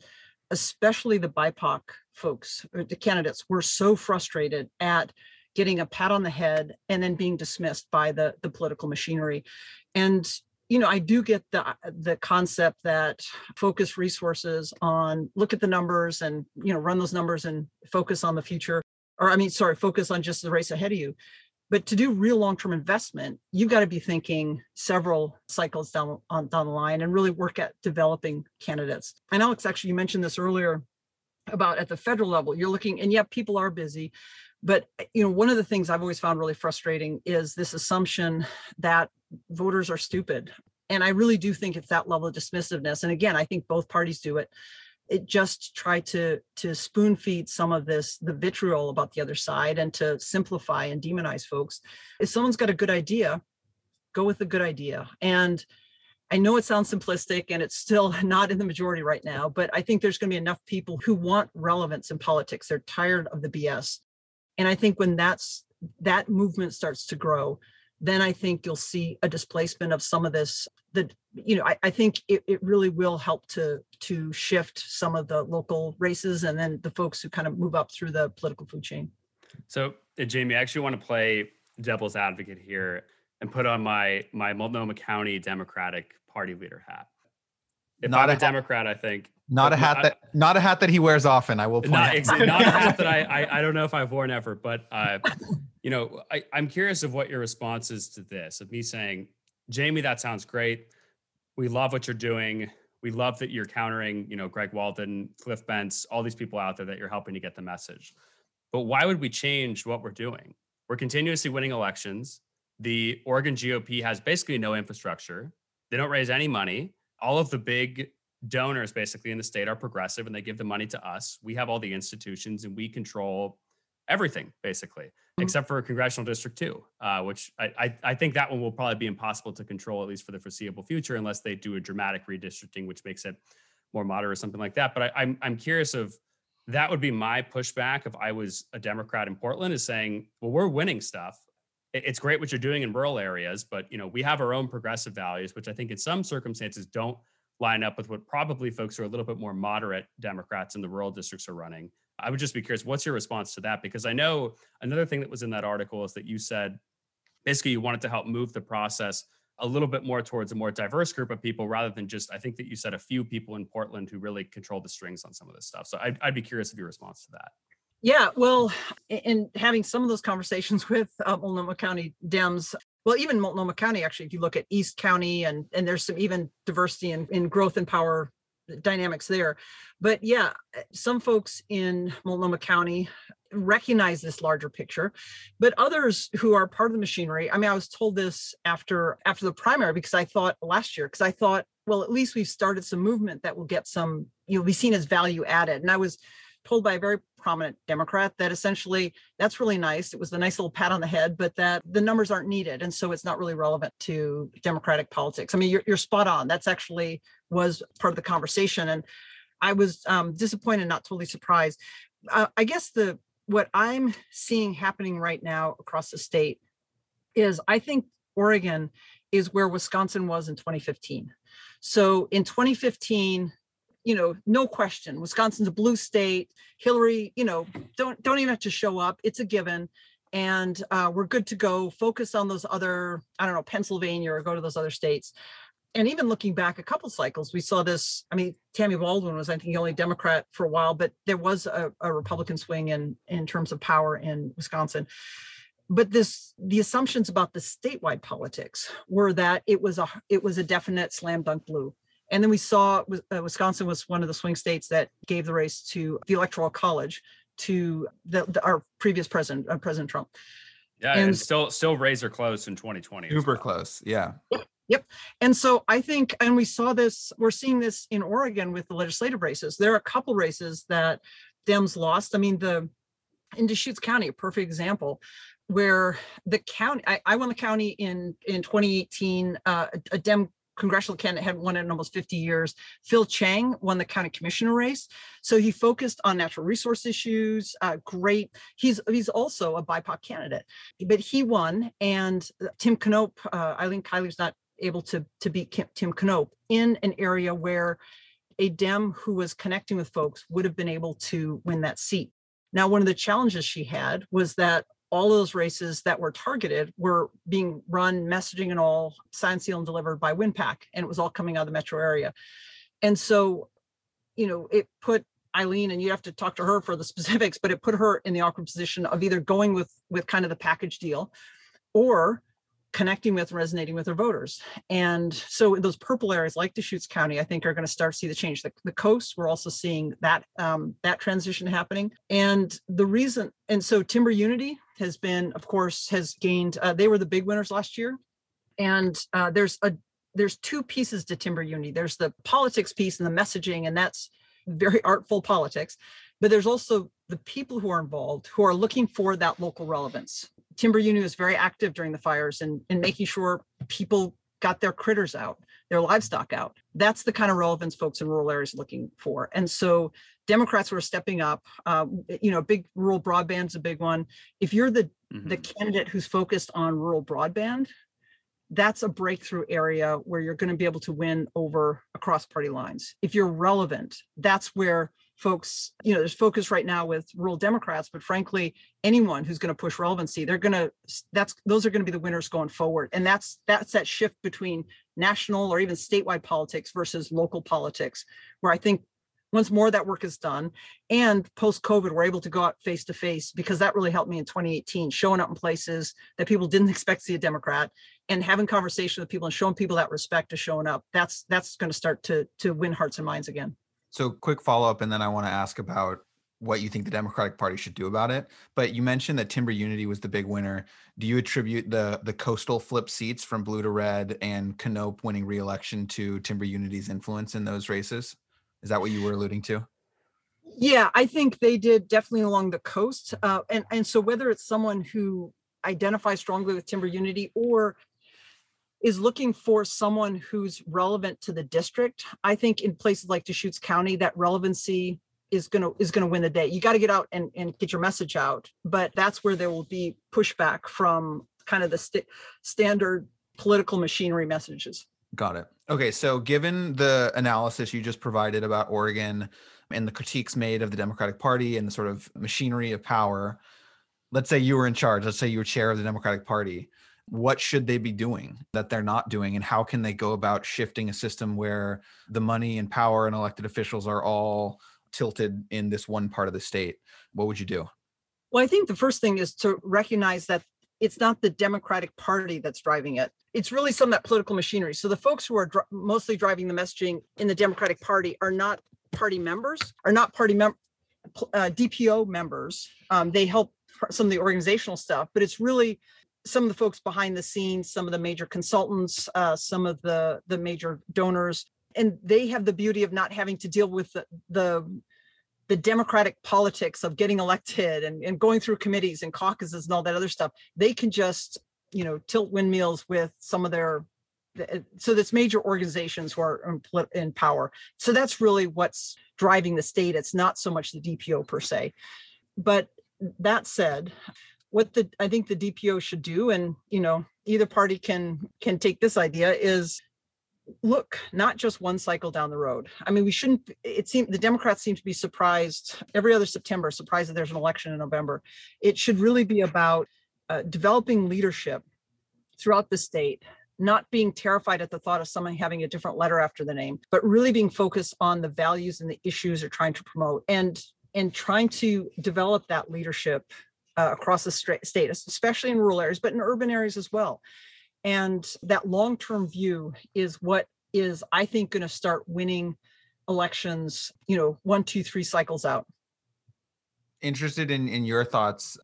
especially the BIPOC folks, the candidates, were so frustrated at getting a pat on the head and then being dismissed by the the political machinery. And you know, I do get the the concept that focus resources on look at the numbers and you know run those numbers and focus on the future, or I mean, sorry, focus on just the race ahead of you. But to do real long-term investment, you've got to be thinking several cycles down on down the line and really work at developing candidates. And Alex, actually, you mentioned this earlier about at the federal level. You're looking, and yeah, people are busy, but uh, you know, one of the things I've always found really frustrating is this assumption that voters are stupid. And I really do think it's that level of dismissiveness. And again, I think both parties do it it just try to to spoon feed some of this the vitriol about the other side and to simplify and demonize folks if someone's got a good idea go with a good idea. And I know it sounds simplistic and it's still not in the majority right now, but I think there's going to be enough people who want relevance in politics. They're tired of the BS. And I think when that's that movement starts to grow, then I think you'll see a displacement of some of this. That you know, I, I think it, it really will help to to shift some of the local races and then the folks who kind of move up through the political food chain. So, uh, Jamie, I actually want to play devil's advocate here and put on my my Multnomah County Democratic Party leader hat. If not I'm a, a Democrat, I think not a hat that not a hat that he wears often. I will point not, exactly, not a hat that I, I, I don't know if I've worn ever, but uh, you know I, I'm curious of what your response is to this of me saying, Jamie, that sounds great. We love what you're doing. We love that you're countering, you know, Greg Walden, Cliff Bentz, all these people out there that you're helping to get the message. But why would we change what we're doing? We're continuously winning elections. The Oregon GOP has basically no infrastructure. They don't raise any money. All of the big donors basically in the state are progressive and they give the money to us. We have all the institutions and we control everything basically, mm-hmm. except for congressional district two, uh, which I, I, I, think that one will probably be impossible to control at least for the foreseeable future unless they do a dramatic redistricting, which makes it more moderate or something like that. But I, I'm I'm curious of that would be my pushback if I was a Democrat in Portland is saying, well, we're winning stuff. It's great what you're doing in rural areas, but you know we have our own progressive values, which I think in some circumstances don't line up with what probably folks who are a little bit more moderate Democrats in the rural districts are running. I would just be curious, what's your response to that? Because I know another thing that was in that article is that you said basically you wanted to help move the process a little bit more towards a more diverse group of people rather than just, I think that you said a few people in Portland who really control the strings on some of this stuff. So I'd, I'd be curious of your response to that. Yeah, well, in having some of those conversations with uh, Multnomah County Dems, well, even Multnomah County, actually, if you look at East County and and there's some even diversity in, in growth and power dynamics there. But yeah, eh, some folks in Multnomah County recognize this larger picture but others who are part of the machinery i mean i was told this after after the primary because i thought last year because i thought well at least we've started some movement that will get some you'll be seen as value added and i was told by a very prominent Democrat that essentially that's really nice. It was a nice little pat on the head, but that the numbers aren't needed. And so it's not really relevant to Democratic politics. I mean, you're, you're spot on. That's actually was part of the conversation. And I was um, disappointed, not totally surprised. Uh, I guess the what I'm seeing happening right now across the state is I think Oregon is where Wisconsin was in 2015. So in 2015, you know, no question, Wisconsin's a blue state. Hillary, you know, don't don't even have to show up. It's a given. And uh, we're good to go. Focus on those other, I don't know, Pennsylvania or go to those other states. And even looking back a couple cycles, we saw this. I mean, Tammy Baldwin was, I think, the only Democrat for a while, but there was a, a Republican swing in in terms of power in Wisconsin but this the assumptions about the statewide politics were that it was a it was a definite slam dunk blue and then we saw uh, Wisconsin was one of the swing states that gave the race to the Electoral College to the, the, our previous president, uh, President Trump. Yeah, and, and, still still razor close in 2020. Super well. close. Yeah. Yep. Yep. And so I think, and we saw this, we're seeing this in Oregon with the legislative races. There are a couple races that Dems lost. I mean, the in Deschutes County, a perfect example, where the county, I, I won the county in in 2018. Uh, a Dem congressional candidate hadn't won in almost 50 years. Phil Chang won the county commissioner race. So he focused on natural resource issues. Uh, great. He's he's also a BIPOC candidate, but he won. And Tim Knopp, uh, Eileen Kiely's not able to, to beat Tim Knopp in an area where a Dem who was connecting with folks would have been able to win that seat. Now, one of the challenges she had was that all of those races that were targeted were being run, messaging and all, signed, sealed, and delivered by WinPAC, and it was all coming out of the metro area. And so, you know, it put Eileen, and you have to talk to her for the specifics, but it put her in the awkward position of either going with with kind of the package deal, or connecting with resonating with their voters. And so those purple areas like Deschutes County, I think are going to start to see the change. The, the coast, we're also seeing that um, that transition happening. And the reason, and so Timber Unity has been, of course, has gained, uh, they were the big winners last year. And uh, there's a there's two pieces to Timber Unity. There's the politics piece and the messaging, and that's very artful politics. But there's also the people who are involved who are looking for that local relevance Timber Unity was very active during the fires and, and making sure people got their critters out, their livestock out. That's the kind of relevance folks in rural areas are looking for. And so Democrats were stepping up. Um, you know, big rural broadband's a big one. If you're the mm-hmm. the candidate who's focused on rural broadband, that's a breakthrough area where you're going to be able to win over across party lines. If you're relevant, that's where folks, you know, there's focus right now with rural Democrats, but frankly, anyone who's going to push relevancy, they're going to that's those are going to be the winners going forward. And that's that's that shift between national or even statewide politics versus local politics, where I think once more that work is done and post covid we're able to go out face to face because that really helped me in 2018 showing up in places that people didn't expect to see a democrat and having conversation with people and showing people that respect to showing up that's that's going to start to to win hearts and minds again so quick follow up and then i want to ask about what you think the democratic party should do about it but you mentioned that timber unity was the big winner do you attribute the the coastal flip seats from blue to red and Knopp winning re-election to timber unity's influence in those races is that what you were alluding to? Yeah, I think they did definitely along the coast. Uh, and, and so whether it's someone who identifies strongly with Timber Unity or is looking for someone who's relevant to the district, I think in places like Deschutes County, that relevancy is gonna is gonna win the day. You got to get out and, and get your message out, but that's where there will be pushback from kind of the st- standard political machinery messages. Got it. Okay, so given the analysis you just provided about Oregon and the critiques made of the Democratic Party and the sort of machinery of power, let's say you were in charge, let's say you were chair of the Democratic Party, what should they be doing that they're not doing and how can they go about shifting a system where the money and power and elected officials are all tilted in this one part of the state? What would you do? Well, I think the first thing is to recognize that it's not the Democratic Party that's driving it. It's really some of that political machinery. So the folks who are dr- mostly driving the messaging in the Democratic Party are not party members, are not party mem- uh, DPO members. Um, they help some of the organizational stuff, but it's really some of the folks behind the scenes, some of the major consultants, uh, some of the the major donors, and they have the beauty of not having to deal with the, the the democratic politics of getting elected and, and going through committees and caucuses and all that other stuff. They can just you know tilt windmills with some of their so that's major organizations who are in power. So that's really what's driving the state. It's not so much the dpo per se. But that said what the i think the dpo should do and you know either party can can take this idea is look not just one cycle down the road. I mean we shouldn't it seems the democrats seem to be surprised every other september surprised that there's an election in november. It should really be about uh, developing leadership throughout the state not being terrified at the thought of someone having a different letter after the name but really being focused on the values and the issues they're trying to promote and and trying to develop that leadership uh, across the state especially in rural areas but in urban areas as well and that long term view is what is, I think, going to start winning elections, you know, one, two, three cycles out. Interested in, in your thoughts,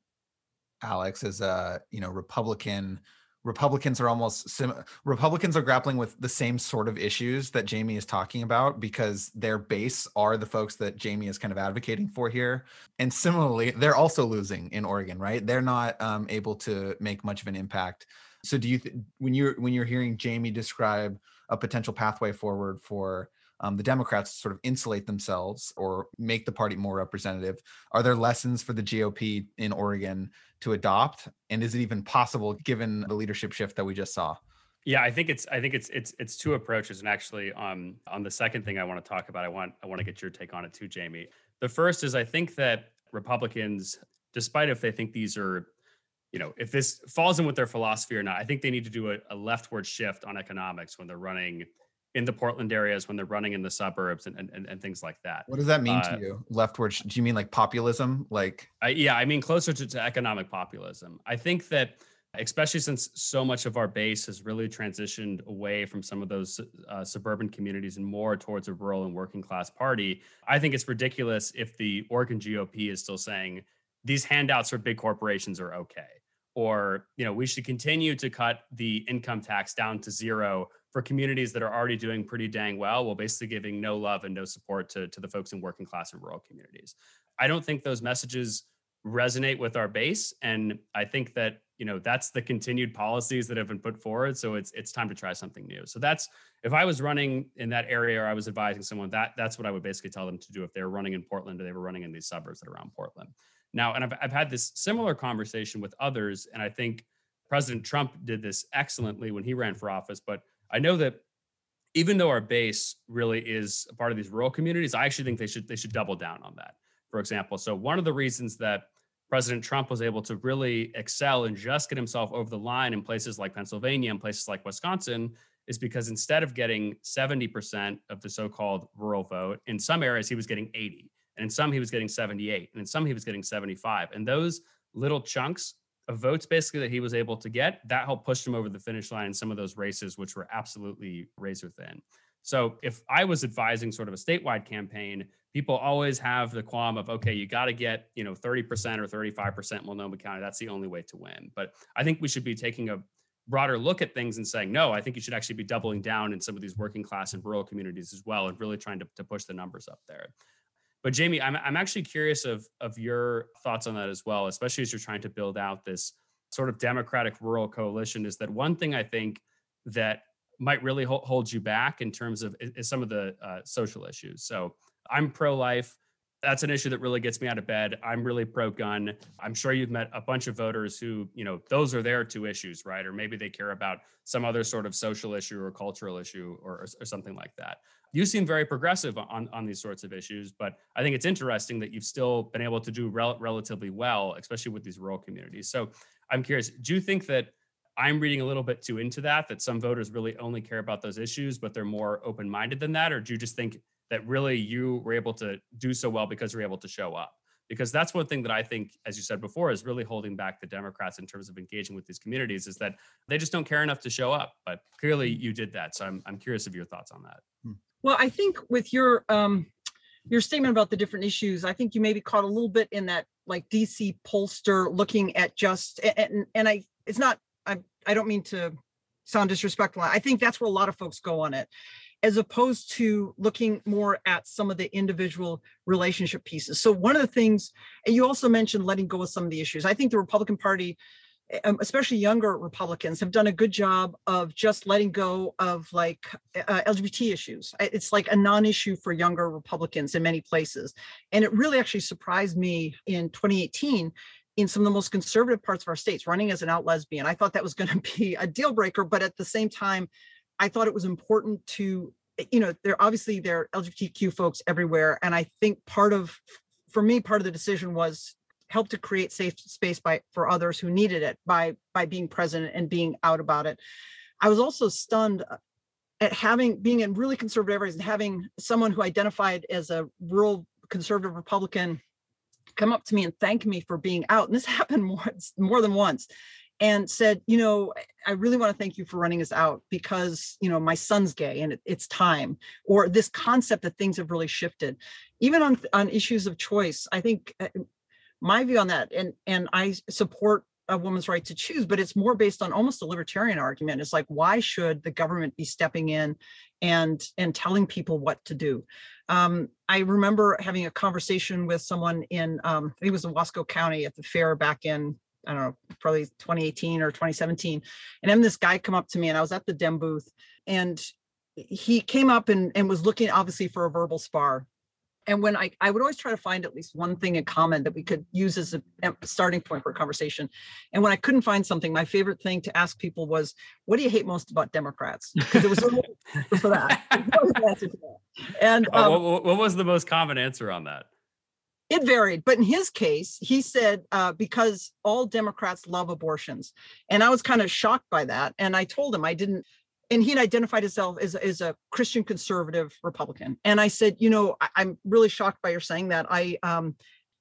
Alex, as a, you know, Republican Republicans are almost sim- Republicans are grappling with the same sort of issues that Jamie is talking about because their base are the folks that Jamie is kind of advocating for here. And similarly, they're also losing in Oregon, right? They're not um, able to make much of an impact so do you th- when you're when you're hearing Jamie describe a potential pathway forward for um, the Democrats sort of insulate themselves or make the party more representative, are there lessons for the GOP in Oregon to adopt? And is it even possible given the leadership shift that we just saw? Yeah, I think it's I think it's it's it's two approaches. And actually, um, on the second thing I want to talk about, I want I want to get your take on it too, Jamie. The first is I think that Republicans, despite if they think these are you know, if this falls in with their philosophy or not, I think they need to do a, a leftward shift on economics when they're running in the Portland areas, when they're running in the suburbs and, and, and things like that. What does that mean uh, to you? Leftward? Do you mean like populism? Like, I, yeah, I mean closer to, to economic populism. I think that especially since so much of our base has really transitioned away from some of those uh, suburban communities and more towards a rural and working class party. I think it's ridiculous if the Oregon GOP is still saying these handouts for big corporations are okay or you know we should continue to cut the income tax down to zero for communities that are already doing pretty dang well while basically giving no love and no support to, to the folks in working class and rural communities. I don't think those messages resonate with our base and i think that you know that's the continued policies that have been put forward so it's it's time to try something new. So that's if i was running in that area or i was advising someone that that's what i would basically tell them to do if they were running in portland or they were running in these suburbs that are around portland now and i've, I've had this similar conversation with others and i think president trump did this excellently when he ran for office but i know that even though our base really is a part of these rural communities i actually think they should they should double down on that for example. So one of the reasons that President Trump was able to really excel and just get himself over the line in places like Pennsylvania and places like Wisconsin is because instead of getting 70% of the so-called rural vote, in some areas he was getting 80, and in some he was getting 78, and in some he was getting 75. And those little chunks of votes basically that he was able to get, that helped push him over the finish line in some of those races, which were absolutely razor thin. So if I was advising sort of a statewide campaign, people always have the qualm of okay you got to get you know 30% or 35% in multnomah county that's the only way to win but i think we should be taking a broader look at things and saying no i think you should actually be doubling down in some of these working class and rural communities as well and really trying to, to push the numbers up there but jamie I'm, I'm actually curious of of your thoughts on that as well especially as you're trying to build out this sort of democratic rural coalition is that one thing i think that might really hold you back in terms of is some of the uh, social issues so I'm pro life. That's an issue that really gets me out of bed. I'm really pro gun. I'm sure you've met a bunch of voters who, you know, those are their two issues, right? Or maybe they care about some other sort of social issue or cultural issue or, or something like that. You seem very progressive on, on these sorts of issues, but I think it's interesting that you've still been able to do rel- relatively well, especially with these rural communities. So I'm curious, do you think that I'm reading a little bit too into that, that some voters really only care about those issues, but they're more open minded than that? Or do you just think that really you were able to do so well because you're able to show up because that's one thing that i think as you said before is really holding back the democrats in terms of engaging with these communities is that they just don't care enough to show up but clearly you did that so i'm, I'm curious of your thoughts on that hmm. Well i think with your um your statement about the different issues i think you maybe caught a little bit in that like dc pollster looking at just and and i it's not i i don't mean to sound disrespectful i think that's where a lot of folks go on it as opposed to looking more at some of the individual relationship pieces. So one of the things, and you also mentioned letting go of some of the issues. I think the Republican Party, especially younger Republicans, have done a good job of just letting go of like uh, LGBT issues. It's like a non-issue for younger Republicans in many places, and it really actually surprised me in 2018 in some of the most conservative parts of our states running as an out lesbian. I thought that was going to be a deal breaker, but at the same time, I thought it was important to, eh, you know, there obviously there are LGBTQ folks everywhere. And I think part of, for me, part of the decision was help to create safe space by for others who needed it by by being present and being out about it. I was also stunned uh, at having being in really conservative areas and having someone who identified as a rural conservative Republican come up to me and thank me for being out. And this happened more, more than once and said, you know, I really want to thank you for running us out because, you know, my son's gay and it, it's time. Or this concept that things have really shifted, even on on issues of choice. I think uh, my view on that, and and I support a woman's right to choose, but it's more based on almost a libertarian argument. It's like, why should the government be stepping in and and telling people what to do? Um, I remember having a conversation with someone in um, it was in Wasco County at the fair back in I don't know, probably 2018 or 2017. And then this guy come up to me and I was at the Dem booth and he came up and, and was looking obviously for a verbal spar. And when I, I would always try to find at least one thing in common that we could use as a, starting point for a conversation. And when I couldn't find something, my favorite thing to ask people was, what do you hate most about Democrats? Because it was for that. And um, what, what was the most common answer on that? it varied but in his case he said uh, because all democrats love abortions and i was kind of shocked by that and i told him i didn't and he identified himself as, as a christian conservative republican. And i said you know I, am really shocked by your saying that. I um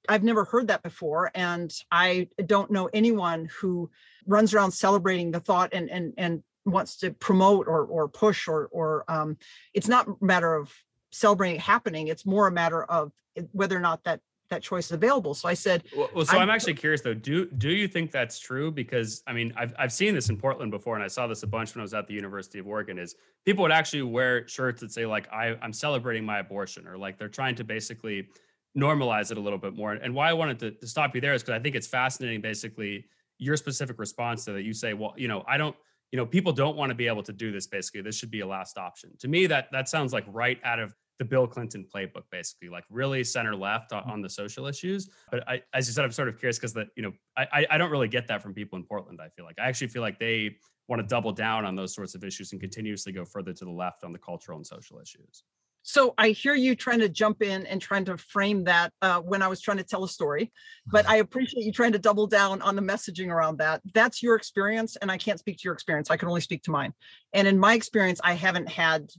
i've never heard that before and i don't know anyone who runs around celebrating the thought and and and wants to promote or or push or or um it's not a matter of celebrating it happening. It's more a matter of whether or not that that choice is available. So I said, well, well so I'm, I'm actually curious though. Do do you think that's true? Because I mean, I've I've seen this in Portland before, and I saw this a bunch when I was at the University of Oregon. Is people would actually wear shirts that say like I I'm celebrating my abortion, or like they're trying to basically normalize it a little bit more. And why I wanted to, to stop you there is because I think it's fascinating. Basically, your specific response to that, you say, well, you know, I don't, you know, people don't want to be able to do this. Basically, this should be a last option. To me, that that sounds like right out of the Bill Clinton playbook, basically, like really center left on, on the social issues. But I, as you said, I'm sort of curious because that, you know, I, I don't really get that from people in Portland. I feel like I actually feel like they want to double down on those sorts of issues and continuously go further to the left on the cultural and social issues. So I hear you trying to jump in and trying to frame that uh, when I was trying to tell a story, but I appreciate you trying to double down on the messaging around that. That's your experience, and I can't speak to your experience. I can only speak to mine. And in my experience, I haven't had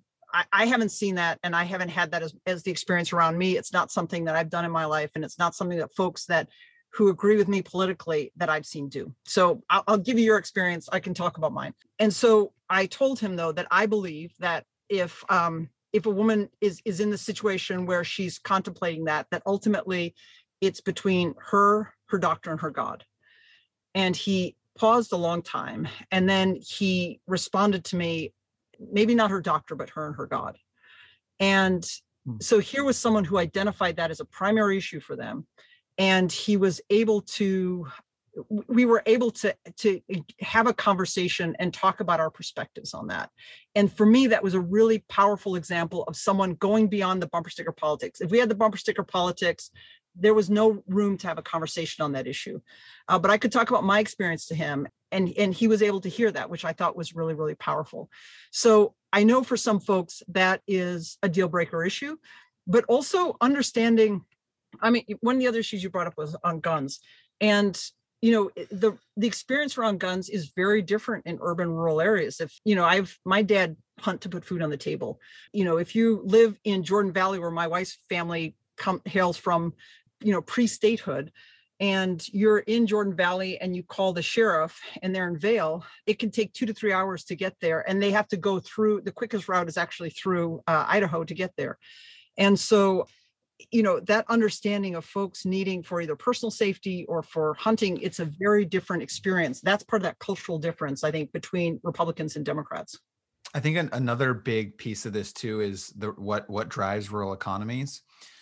I, haven't seen that and I haven't had that as, as the experience around me. It's not something that I've done in my life and it's not something that folks that who agree with me politically that I've seen do. So I'll, I'll give you your experience. I can talk about mine. And so I told him though that I believe that if um, if a woman is is in the situation where she's contemplating that, that ultimately it's between her, her doctor, and her God. And he paused a long time and then he responded to me maybe not her doctor, but her and her God. And hmm. so here was someone who identified that as a primary issue for them. And he was able to, we were able to, to have a conversation and talk about our perspectives on that. And for me, that was a really powerful example of someone going beyond the bumper sticker politics. If we had the bumper sticker politics, there was no room to have a conversation on that issue. Uh, but I could talk about my experience to him and and he was able to hear that which i thought was really really powerful. So i know for some folks that is a deal breaker issue but also understanding i mean one of the other issues you brought up was on guns. And you know the the experience around guns is very different in urban rural areas. If you know i've my dad hunt to put food on the table. You know if you live in jordan valley where my wife's family come hails from you know pre-statehood and you're in Jordan Valley and you call the sheriff and they're in Vale, it can take two to three hours to get there. And they have to go through the quickest route is actually through uh, Idaho to get there. And so, you know, that understanding of folks needing for either personal safety or for hunting, it's a very different experience. That's part of that cultural difference, I think, between Republicans and Democrats. I think an, another big piece of this too is the what what drives rural economies.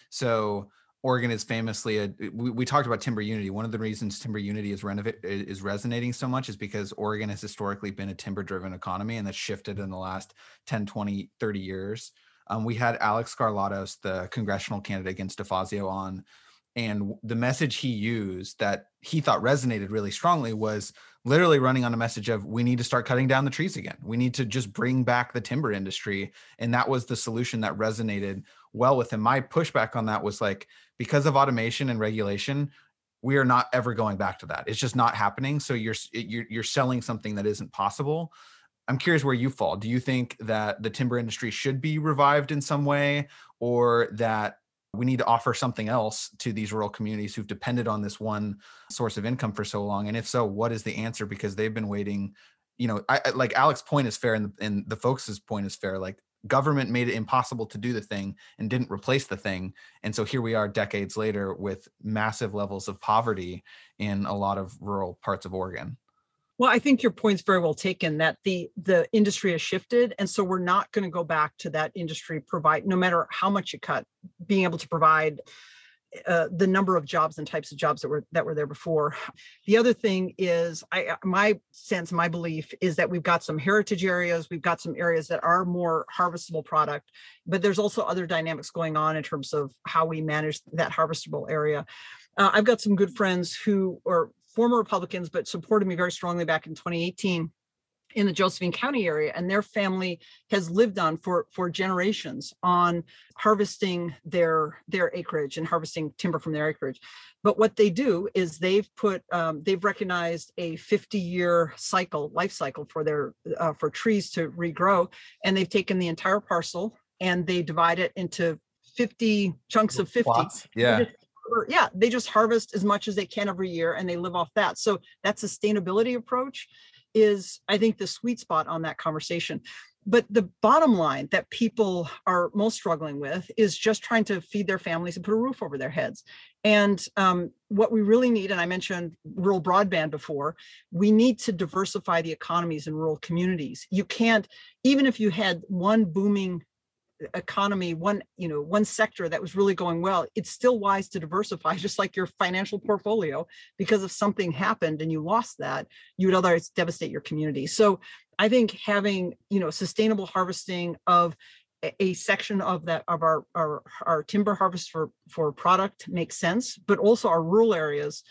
So Oregon is famously a we, we, talked about timber unity. One of the reasons timber unity is renovate is resonating so much is because Oregon has historically been a timber driven economy and that's shifted in the last 10, 20, 30 years. Um, we had Alex Skarlatos, the congressional candidate against DeFazio on, and the message he used that he thought resonated really strongly was literally running on a message of we need to start cutting down the trees again. We need to just bring back the timber industry. And that was the solution that resonated well with him. My pushback on that was like, because of automation and regulation, we are not ever going back to that. It's just not happening. So you're you're you're selling something that isn't possible. I'm curious where you fall. Do you think that the timber industry should be revived in some way, or that we need to offer something else to these rural communities who've depended on this one source of income for so long? And if so, what is the answer? Because they've been waiting. You know, I, like Alex's point is fair, and, and the folks' point is fair. Like government made it impossible to do the thing and didn't replace the thing. And so here we are decades later with massive levels of poverty in a lot of rural parts of oregon. Well i think your point's very well taken that the the industry has shifted. And so we're not going to go back to that industry provide no matter how much you cut being able to provide uh, the number of jobs and types of jobs that were that were there before. The other thing is, I uh, my sense, my belief is that we've got some heritage areas, we've got some areas that are more harvestable product, but there's also other dynamics going on in terms of how we manage that harvestable area. Uh, I've got some good friends who are former Republicans, but supported me very strongly back in 2018 in the Josephine County area, and their family has lived on for for generations on harvesting their their acreage and harvesting timber from their acreage. But what they do is they've put um, they've recognized a 50 year cycle life cycle for their uh, for trees to regrow, and they've taken the entire parcel and they divide it into 50 chunks of 50. Plots. Yeah. yeah, they just harvest as much as they can every year and they live off that. So that sustainability approach is, I think, the sweet spot on that conversation. But the bottom line that people are most struggling with is just trying to feed their families and put a roof over their heads. And um, what we really need, and I mentioned rural broadband before, we need to diversify the economies in rural communities. You can't, even if you had one booming economy, one, you know, one sector that was really going well, it's still wise to diversify, just like your financial portfolio, because if something happened and you lost that, you would otherwise devastate your community. So I think having, you know, sustainable harvesting of a section of that of our, our our timber harvest for for product makes sense, but also our rural areas.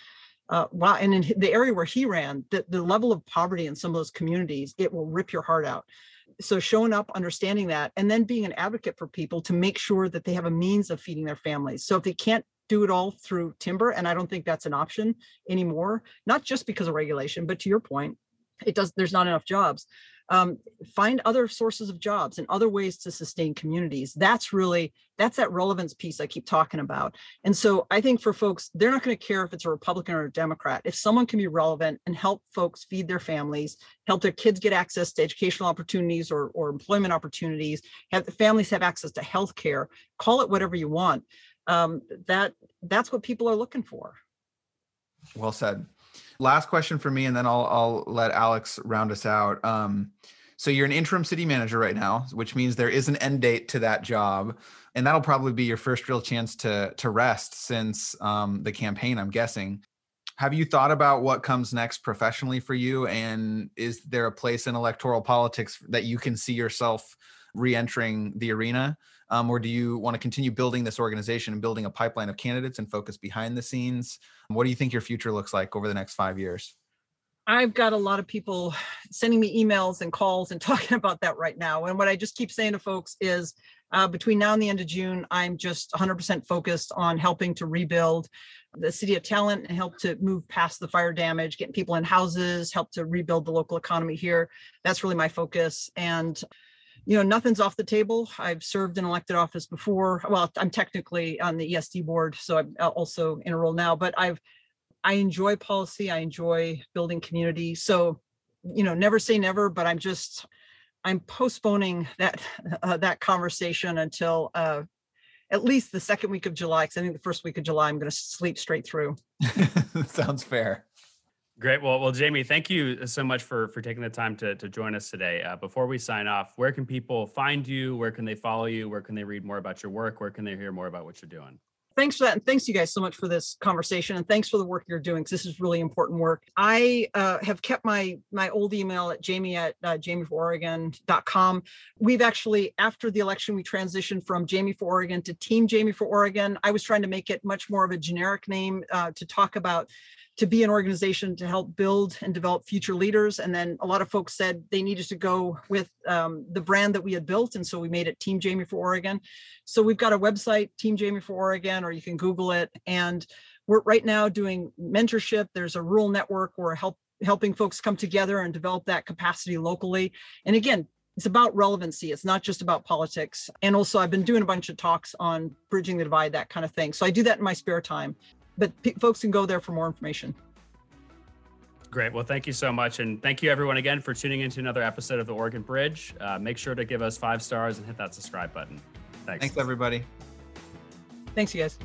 Uh, wow, and in the area where he ran, the, the level of poverty in some of those communities, it will rip your heart out so showing up understanding that and then being an advocate for people to make sure that they have a means of feeding their families. So if they can't do it all through timber and i don't think that's an option anymore not just because of regulation but to your point it does there's not enough jobs um, find other sources of jobs and other ways to sustain communities. That's really that's that relevance piece i keep talking about. And so i think for folks they're not going to care if it's a republican or a democrat. If someone can be relevant and help folks feed their families help their kids get access to educational opportunities or, or employment opportunities have families have access to health care call it whatever you want um, that that's what people are looking for. Well said last question for me, and then I'll I'll let Alex round us out. Um, so you're an interim city manager right now, which means there is an end date to that job, and that'll probably be your first real chance to to rest since um, the campaign. I'm guessing. Have you thought about what comes next professionally for you, and is there a place in electoral politics that you can see yourself re-entering the arena? Um, or do you want to continue building this organization and building a pipeline of candidates and focus behind the scenes? What do you think your future looks like over the next five years? I've got a lot of people sending me emails and calls and talking about that right now. And what I just keep saying to folks is uh, between now and the end of June, I'm just 100% focused on helping to rebuild the city of Talent and help to move past the fire damage, getting people in houses, help to rebuild the local economy here. That's really my focus. And you know, nothing's off the table. I've served in elected office before. Well, I'm technically on the ESD board, so I'm uh, also in a role now, but I've I enjoy policy. I enjoy building community. So, you know, never say never, but I'm just I'm postponing that uh, that conversation until uh, at least the second week of July. Because I think the first week of July I'm going to sleep straight through. Sounds fair. Great. Well, well, Jamie, thank you so much for for taking the time to to join us today. Uh, before we sign off, where can people find you? Where can they follow you? Where can they read more about your work? Where can they hear more about what you're doing? Thanks for that, and thanks you guys so much for this conversation, and thanks for the work you're doing this is really important work. I uh, have kept my my old email at jamie at uh, jamiefororegon.com. We've actually, after the election, we transitioned from Jamie for Oregon to Team Jamie for Oregon. I was trying to make it much more of a generic name uh, to talk about to be an organization to help build and develop future leaders. And then a lot of folks said they needed to go with um, the brand that we had built. And so we made it Team Jamie for Oregon. So we've got a website, Team Jamie for Oregon, or you can Google it. And we're right now doing mentorship. There's a rural network where help helping folks come together and develop that capacity locally. And again, it's about relevancy. It's not just about politics. And also, I've been doing a bunch of talks on bridging the divide, that kind of thing. So I do that in my spare time but p- folks can go there for more information. Great. Well, thank you so much. And thank you, everyone, again, for tuning into another episode of The Oregon Bridge. Uh, make sure to give us five stars and hit that subscribe button. Thanks. Thanks, everybody. Thanks, you guys.